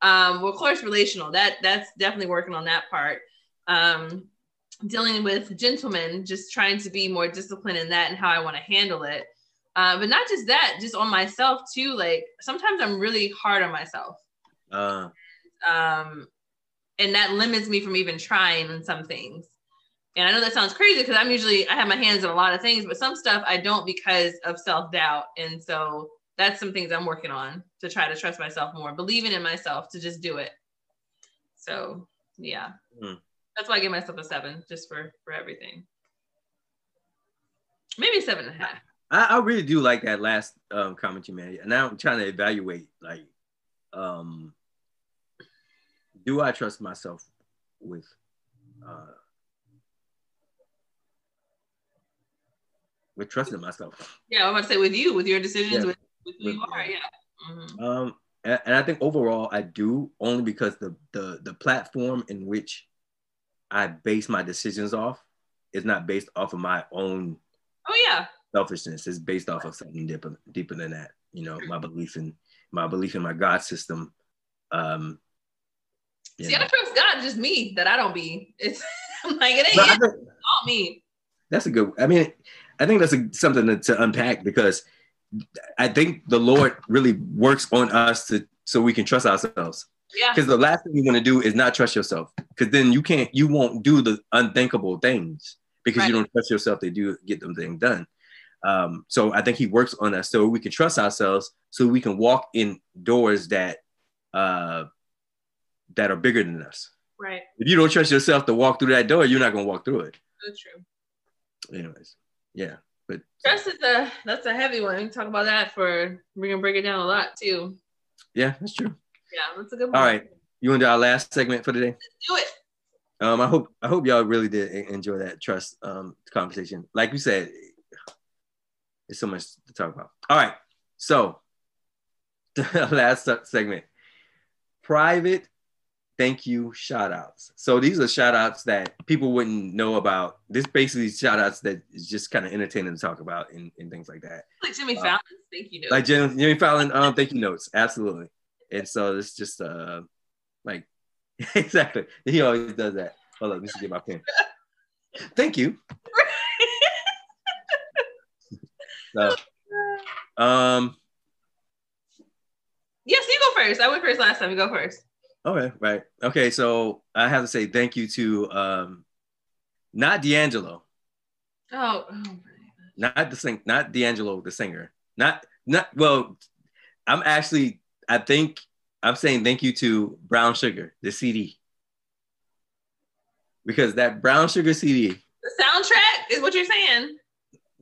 um, well, of course, relational. That that's definitely working on that part. Um, dealing with gentlemen, just trying to be more disciplined in that and how I want to handle it. Uh, but not just that, just on myself too. Like sometimes I'm really hard on myself, uh, um, and that limits me from even trying in some things. And I know that sounds crazy because I'm usually I have my hands in a lot of things, but some stuff I don't because of self doubt. And so that's some things I'm working on to try to trust myself more, believing in myself to just do it. So yeah, Hmm. that's why I give myself a seven just for for everything. Maybe seven and a half. I, I really do like that last um, comment you made. And now I'm trying to evaluate like, um, do I trust myself with uh, with trusting myself? Yeah, I'm about to say with you, with your decisions, Yeah. with, with who you are. Yeah. Mhm. Um, and, and I think overall I do only because the the the platform in which I base my decisions off is not based off of my own Oh yeah. Selfishness. It's based off of something deeper deeper than that. You know, my belief in my belief in my God system. Um, See, I trust God, just me that I don't be. It's I'm like it ain't I think it's all me. that's a good. I mean, I think that's a, something to, to unpack because I think the Lord really works on us to so we can trust ourselves. Yeah. Because the last thing you want to do is not trust yourself. Because then you can't, you won't do the unthinkable things because you don't trust yourself to do get them things done. Um, so I think he works on us so we can trust ourselves, so we can walk in doors that uh, that are bigger than us. Right. If you don't trust yourself to walk through that door, you're not gonna walk through it. That's true. Anyways, yeah. But Trust is a that's a heavy one. We can talk about that for we're gonna break it down a lot too. yeah, that's true. Yeah, that's a good one. All right. You want to do our last segment for today? Do it. Um, I hope I hope y'all really did enjoy that trust um conversation. Like you said, there's so much to talk about. All right, so the last segment, private thank you shout outs. So these are shout outs that people wouldn't know about. This basically shout outs that is just kind of entertaining to talk about and, and things like that. Like Jimmy Uh, Fallon's thank you note. Like Jimmy, Jimmy Fallon, um, thank you notes, absolutely. And so it's just uh like exactly. He always does that. Hold on, let me get my pen. Thank you. So, um, yes, you go first. I went first last time. You go first. okay, right. Okay, so I have to say thank you to um not D'Angelo, Oh, oh not the sing not D'Angelo, the singer. Not not well, I'm actually I think I'm saying thank you to Brown Sugar, the CD. Because that Brown Sugar CD, The soundtrack is what you're saying.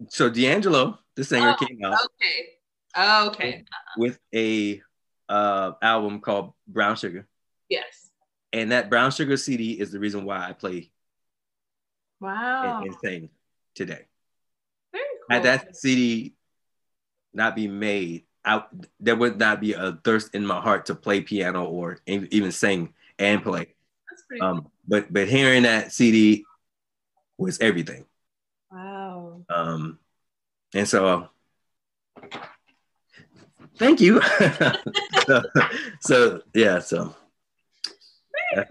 so D'Angelo, the singer, Oh, came out Okay. Okay. with a uh, album called Brown Sugar, Yes. and that Brown Sugar CD is the reason why I play Wow. and, and sing today. Very cool. Had that CD not be made, I, there would not be a thirst in my heart to play piano or even sing and play. That's pretty cool. Um, but but hearing that CD was everything. Wow. Um, and so, thank you. so, so, yeah, so Very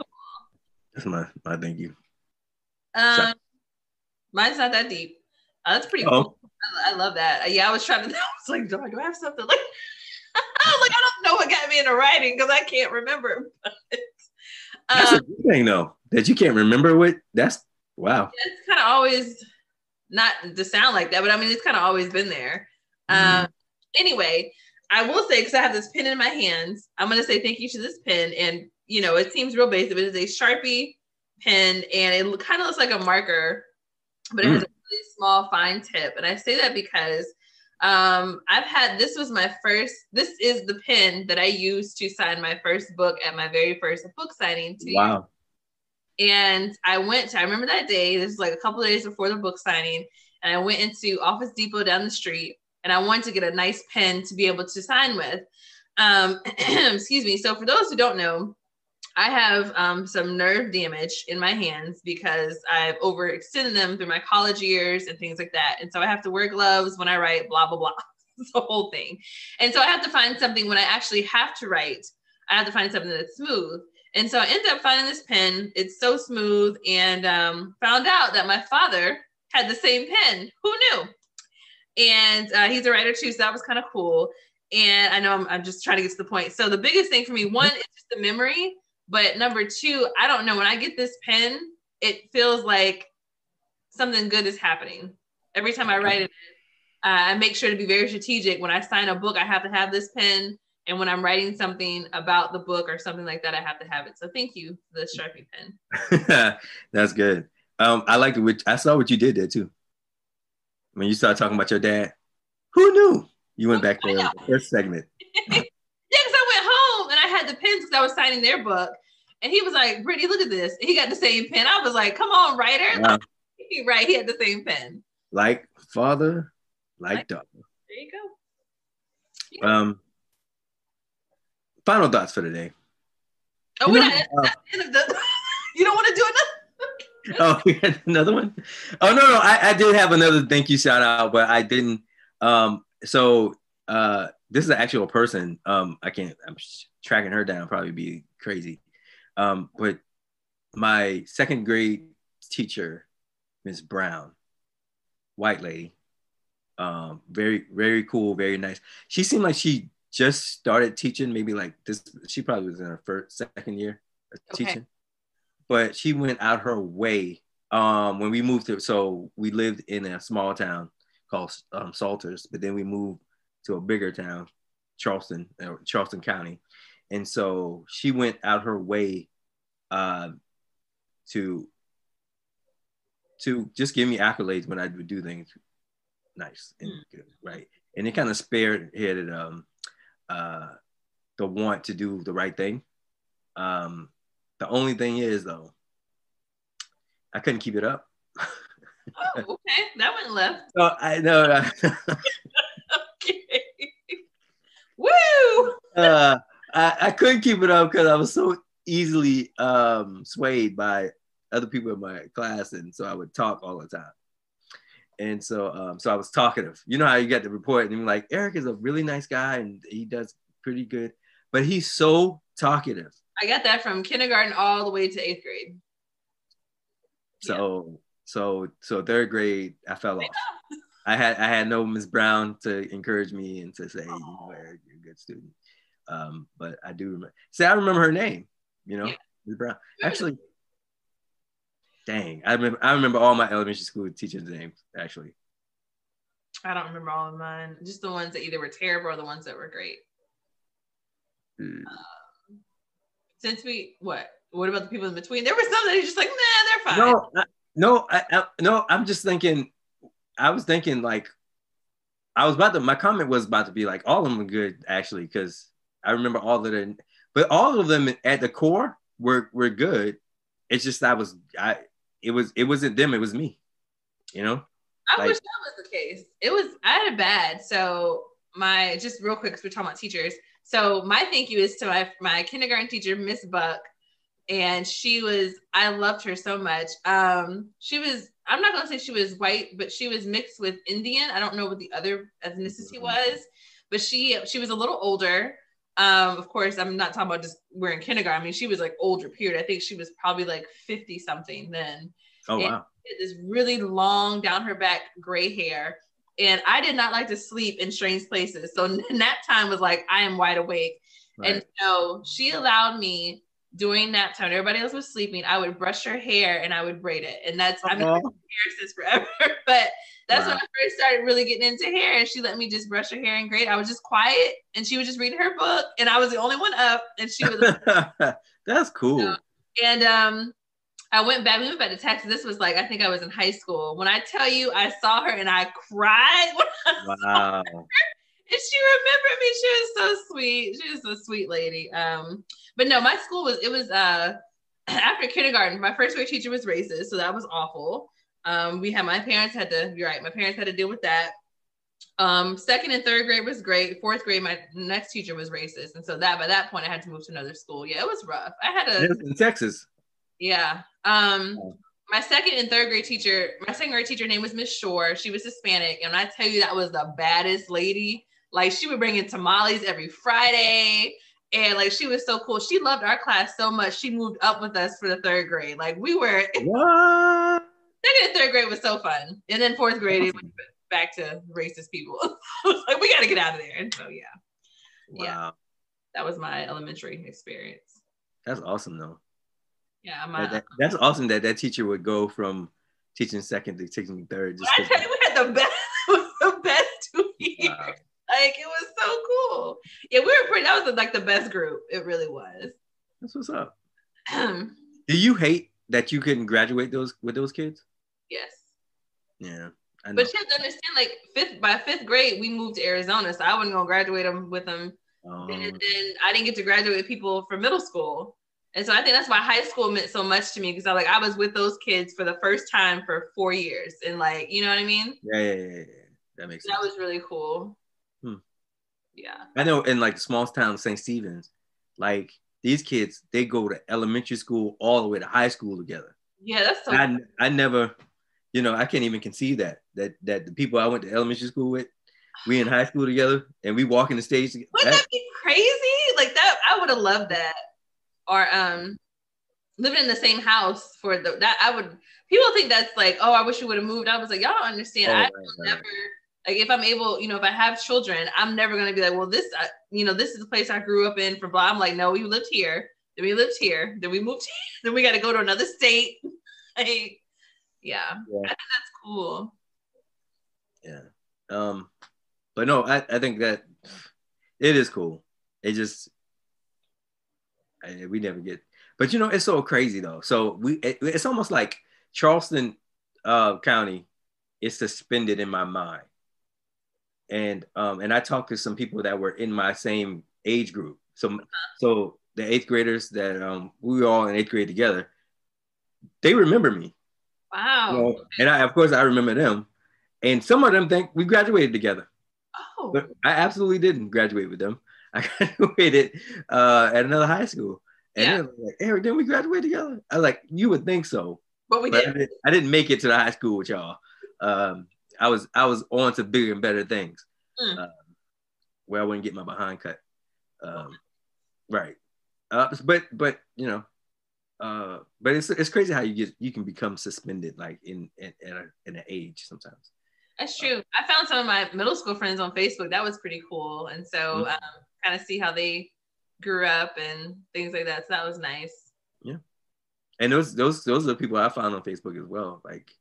that's my my thank you. Um, mine's not that deep. Uh, that's pretty Oh. cool. I, I love that. Uh, yeah, I was trying to. I was like, do I, do I have something like? I like, I don't know what got me into writing because I can't remember. But, That's um, a good thing though that you can't remember what. That's wow. it's kind of always not to sound like that, but I mean, it's kind of always been there. Mhm. Um, anyway, I will say because I have this pen in my hands, I'm gonna say thank you to this pen, and you know, it seems real basic, but it's a Sharpie pen, and it kind of looks like a marker, but it has a really small, fine tip. And I say that because um, I've had this was my first. This is the pen that I used to sign my first book at my very first book signing. Two Wow. And I went to, I remember that day, this was like a couple days before the book signing, and I went into Office Depot down the street and I wanted to get a nice pen to be able to sign with. Um, excuse me. So, for those who don't know, I have um, some nerve damage in my hands because I've overextended them through my college years and things like that. And so I have to wear gloves when I write, blah, blah, blah. It's the whole thing. And so I have to find something when I actually have to write, I have to find something that's smooth. And so I ended up finding this pen. It's so smooth, and um, found out that my father had the same pen. Who knew? And uh, he's a writer too, so that was kind of cool. And I know I'm, I'm just trying to get to the point. So the biggest thing for me, one, is just the memory. But number two, I don't know. When I get this pen, it feels like something good is happening. Every time I write it, uh, I make sure to be very strategic. When I sign a book, I have to have this pen. And when I'm writing something about the book or something like that, I have to have it. So thank you for the Sharpie pen. That's good. Um, I like what I saw what you did there too. When you started talking about your dad, who knew? You went back to the first segment. Yeah, because I went home and I had the pens because I was signing their book. And he was like, Britney, look at this. And he got the same pen. I was like, come on, writer. Wow. He right, he had the same pen. Like father, like daughter. There you go. Um, final thoughts for today. Oh, You we're know, not uh, the end of the you don't want to do another? Oh, we had another one. Oh no, no, I, I did have another thank you shout out, but I didn't. Um, so uh, this is an actual person. Um, I can't. I'm tracking her down. Probably be crazy. Um, but my second grade teacher, Miss Brown, white lady, um, very very cool, very nice. She seemed like she just started teaching. Maybe like this. She probably was in her first second year of Okay. teaching but she went out her way um when we moved to so we lived in a small town called um, salters but then we moved to a bigger town charleston uh, charleston county and so she went out her way uh to to just give me accolades when i would do things nice and good right and it kind of spearheaded um uh the want to do the right thing um the only thing is though, I couldn't keep it up. Oh, okay. That went left. So I know Okay. Woo! uh, I, I couldn't keep it up because I was so easily um, swayed by other people in my class, and so I would talk all the time. And so, um, so I was talkative. You know how you get the report, and you're like, Eric is a really nice guy, and he does pretty good, but he's so talkative. I got that from kindergarten all the way to eighth grade. So so so third grade, I fell off. I had I had no Miss Brown to encourage me and to say, you you're a good student. Um, but I do remember. See, I remember her name. You know, Yeah. Miss Brown. Actually, dang, I remember. I remember all my elementary school teachers' names. Actually, I don't remember all of mine. Just the ones that either were terrible or the ones that were great. Mm. Since we what? What about the people in between? There were some that are just like, nah, they're fine. no, I, no, I, I, no. I'm just thinking I was thinking like I was about to my comment was about to be like all of them were good actually because I remember all of them, but all of them at the core were were good. It's just I was I it was it wasn't them, it was me. You know? I like, wish that was the case. It was I had a bad. So my just real quick because we're talking about teachers. So my thank you is to my my kindergarten teacher, Miss Buck. And she was, I loved her so much. Um, she was, I'm not gonna say she was white, but she was mixed with Indian. I don't know what the other ethnicity mm-hmm. was, but she she was a little older. Um, of course, I'm not talking about just we're in kindergarten. I mean, she was like older, period. I think she was probably like 50 something then. Oh and wow. This really long down her back gray hair. And I did not like to sleep in strange places. So nap time was like, I am wide awake. Right. And so she allowed me during nap time, everybody else was sleeping, I would brush her hair and I would braid it. And that's, I've been hair since forever, but that's wow. when I first started really getting into hair. And she let me just brush her hair and braid. I was just quiet and she was just reading her book and I was the only one up and she was. that's cool. Know? And um, I went back, we went back to Texas. This was like, I think I was in high school. When I tell you, I saw her and I cried. wow. And she remembered me. She was so sweet. She was a sweet lady. Um, but no, my school was, it was, uh, after kindergarten, my first grade teacher was racist. So that was awful. Um, we had, my parents had to, you're right. My parents had to deal with that. Um, second and third grade was great. Fourth grade, my next teacher was racist. And so that, by that point, I had to move to another school. Yeah, it was rough. I had a, in Texas. Yeah. Um, my second and third grade teacher, my second grade teacher name was Miss Shore. She was Hispanic, and I tell you, that was the baddest lady. Like she would bring in tamales every Friday, and like she was so cool. She loved our class so much. She moved up with us for the third grade. Like we were. What? Second and third grade was so fun, and then fourth grade it went back to racist people. like we got to get out of there. And so yeah, wow. yeah, that was my elementary experience. That's awesome though. Yeah, my, that, that's awesome that that teacher would go from teaching second to teaching third. Just I tell you, we had the best, the best two years. Wow. Like it was so cool. Yeah, we were pretty. That was like the best group. It really was. That's what's up. Do you hate that you couldn't graduate those with those kids? Yes. Yeah. But you have to understand, like fifth by fifth grade, we moved to Arizona, so I wasn't gonna graduate them with them. Um, and then I didn't get to graduate with people from middle school. And so I think that's why high school meant so much to me because I like I was with those kids for the first time for four years. And like, you know what I mean? Yeah, yeah, yeah. yeah. That makes sense. That was really cool. Yeah. I know in like the small town St. Stephen's, like these kids, they go to elementary school all the way to high school together. Yeah, that's so I. I never, you know, I can't even conceive that that that the people I went to elementary school with, we in high school together and we walk in the stage together. Wouldn't that be crazy? Like that, I would have loved that or um living in the same house for the that I would people think that's like oh I wish you would have moved I was like y'all understand oh, I right, never like if I'm able you know if I have children I'm never gonna be like well this uh, you know this is the place I grew up in for blah I'm like no we lived here then we lived here then we moved here then we got to go to another state like yeah, yeah. I think that's cool yeah um but no I, I think that it is cool it just we never get. But you know, it's so crazy though. So we, it, it's almost like Charleston uh, County is suspended in my mind. And um, and I talked to some people that were in my same age group. So so the eighth graders that um, we were all in eighth grade together, they remember me. Wow. You know? And I, of course, I remember them. And some of them think we graduated together. Oh. But I absolutely didn't graduate with them. I graduated uh, at another high school. And yeah. like, Eric, didn't we graduate together? I was like, you would think so. But we but did. I didn't, I didn't, make it to the high school with y'all. Um, I was I was on to bigger and better things, mm. uh, where I wouldn't get my behind cut. Um, right. Uh, but but you know, uh, but it's it's crazy how you get you can become suspended like in in in, a, in an age sometimes. That's true. I found some of my middle school friends on Facebook. That was pretty cool, and so mm-hmm. um, kind of see how they grew up and things like that. So that was nice. Yeah. And those those those are the people I found on Facebook as well. Like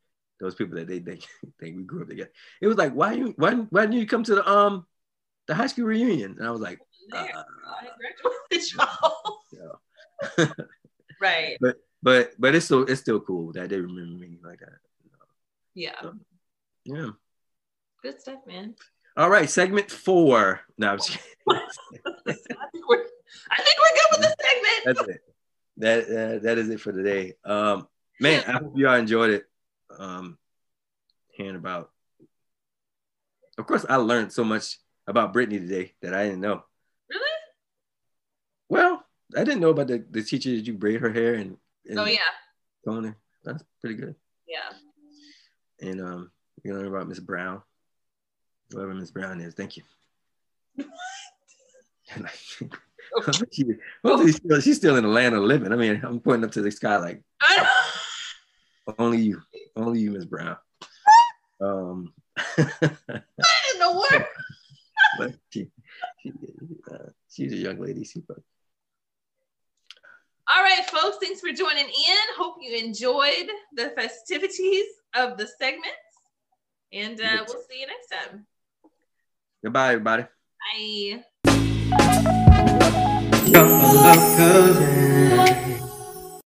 those people that they think think we grew up together. It was like, why you why why didn't you come to the um the high school reunion? And I was like, uh, I graduated y'all. Yeah. right. But but but it's still it's still cool that they remember me like that. Yeah. So, yeah. Good stuff, man. All right, segment four. No, I'm just I think we're I think we're good with the segment. that's it. That uh, that is it for today. Um, man, I hope y'all enjoyed it. Um, hearing about. Of course, I learned so much about Britney today that I didn't know. Really? Well, I didn't know about the, the teacher that you braid her hair and, and Oh yeah. tone. That's pretty good. Yeah. And um, you learn about Miss Brown, whoever Miss Brown is. Thank you. Okay. she, hopefully she's still, in the land of living. I mean, I'm pointing up to the sky like. Only you, only you, Miss Brown. Um, I didn't know what. but she, she, uh, she's a young lady. She, All right, folks. Thanks for joining in. Hope you enjoyed the festivities of the segments. And uh, Yes. we'll see you next time. goodbye, everybody. Bye. Couple of cousins.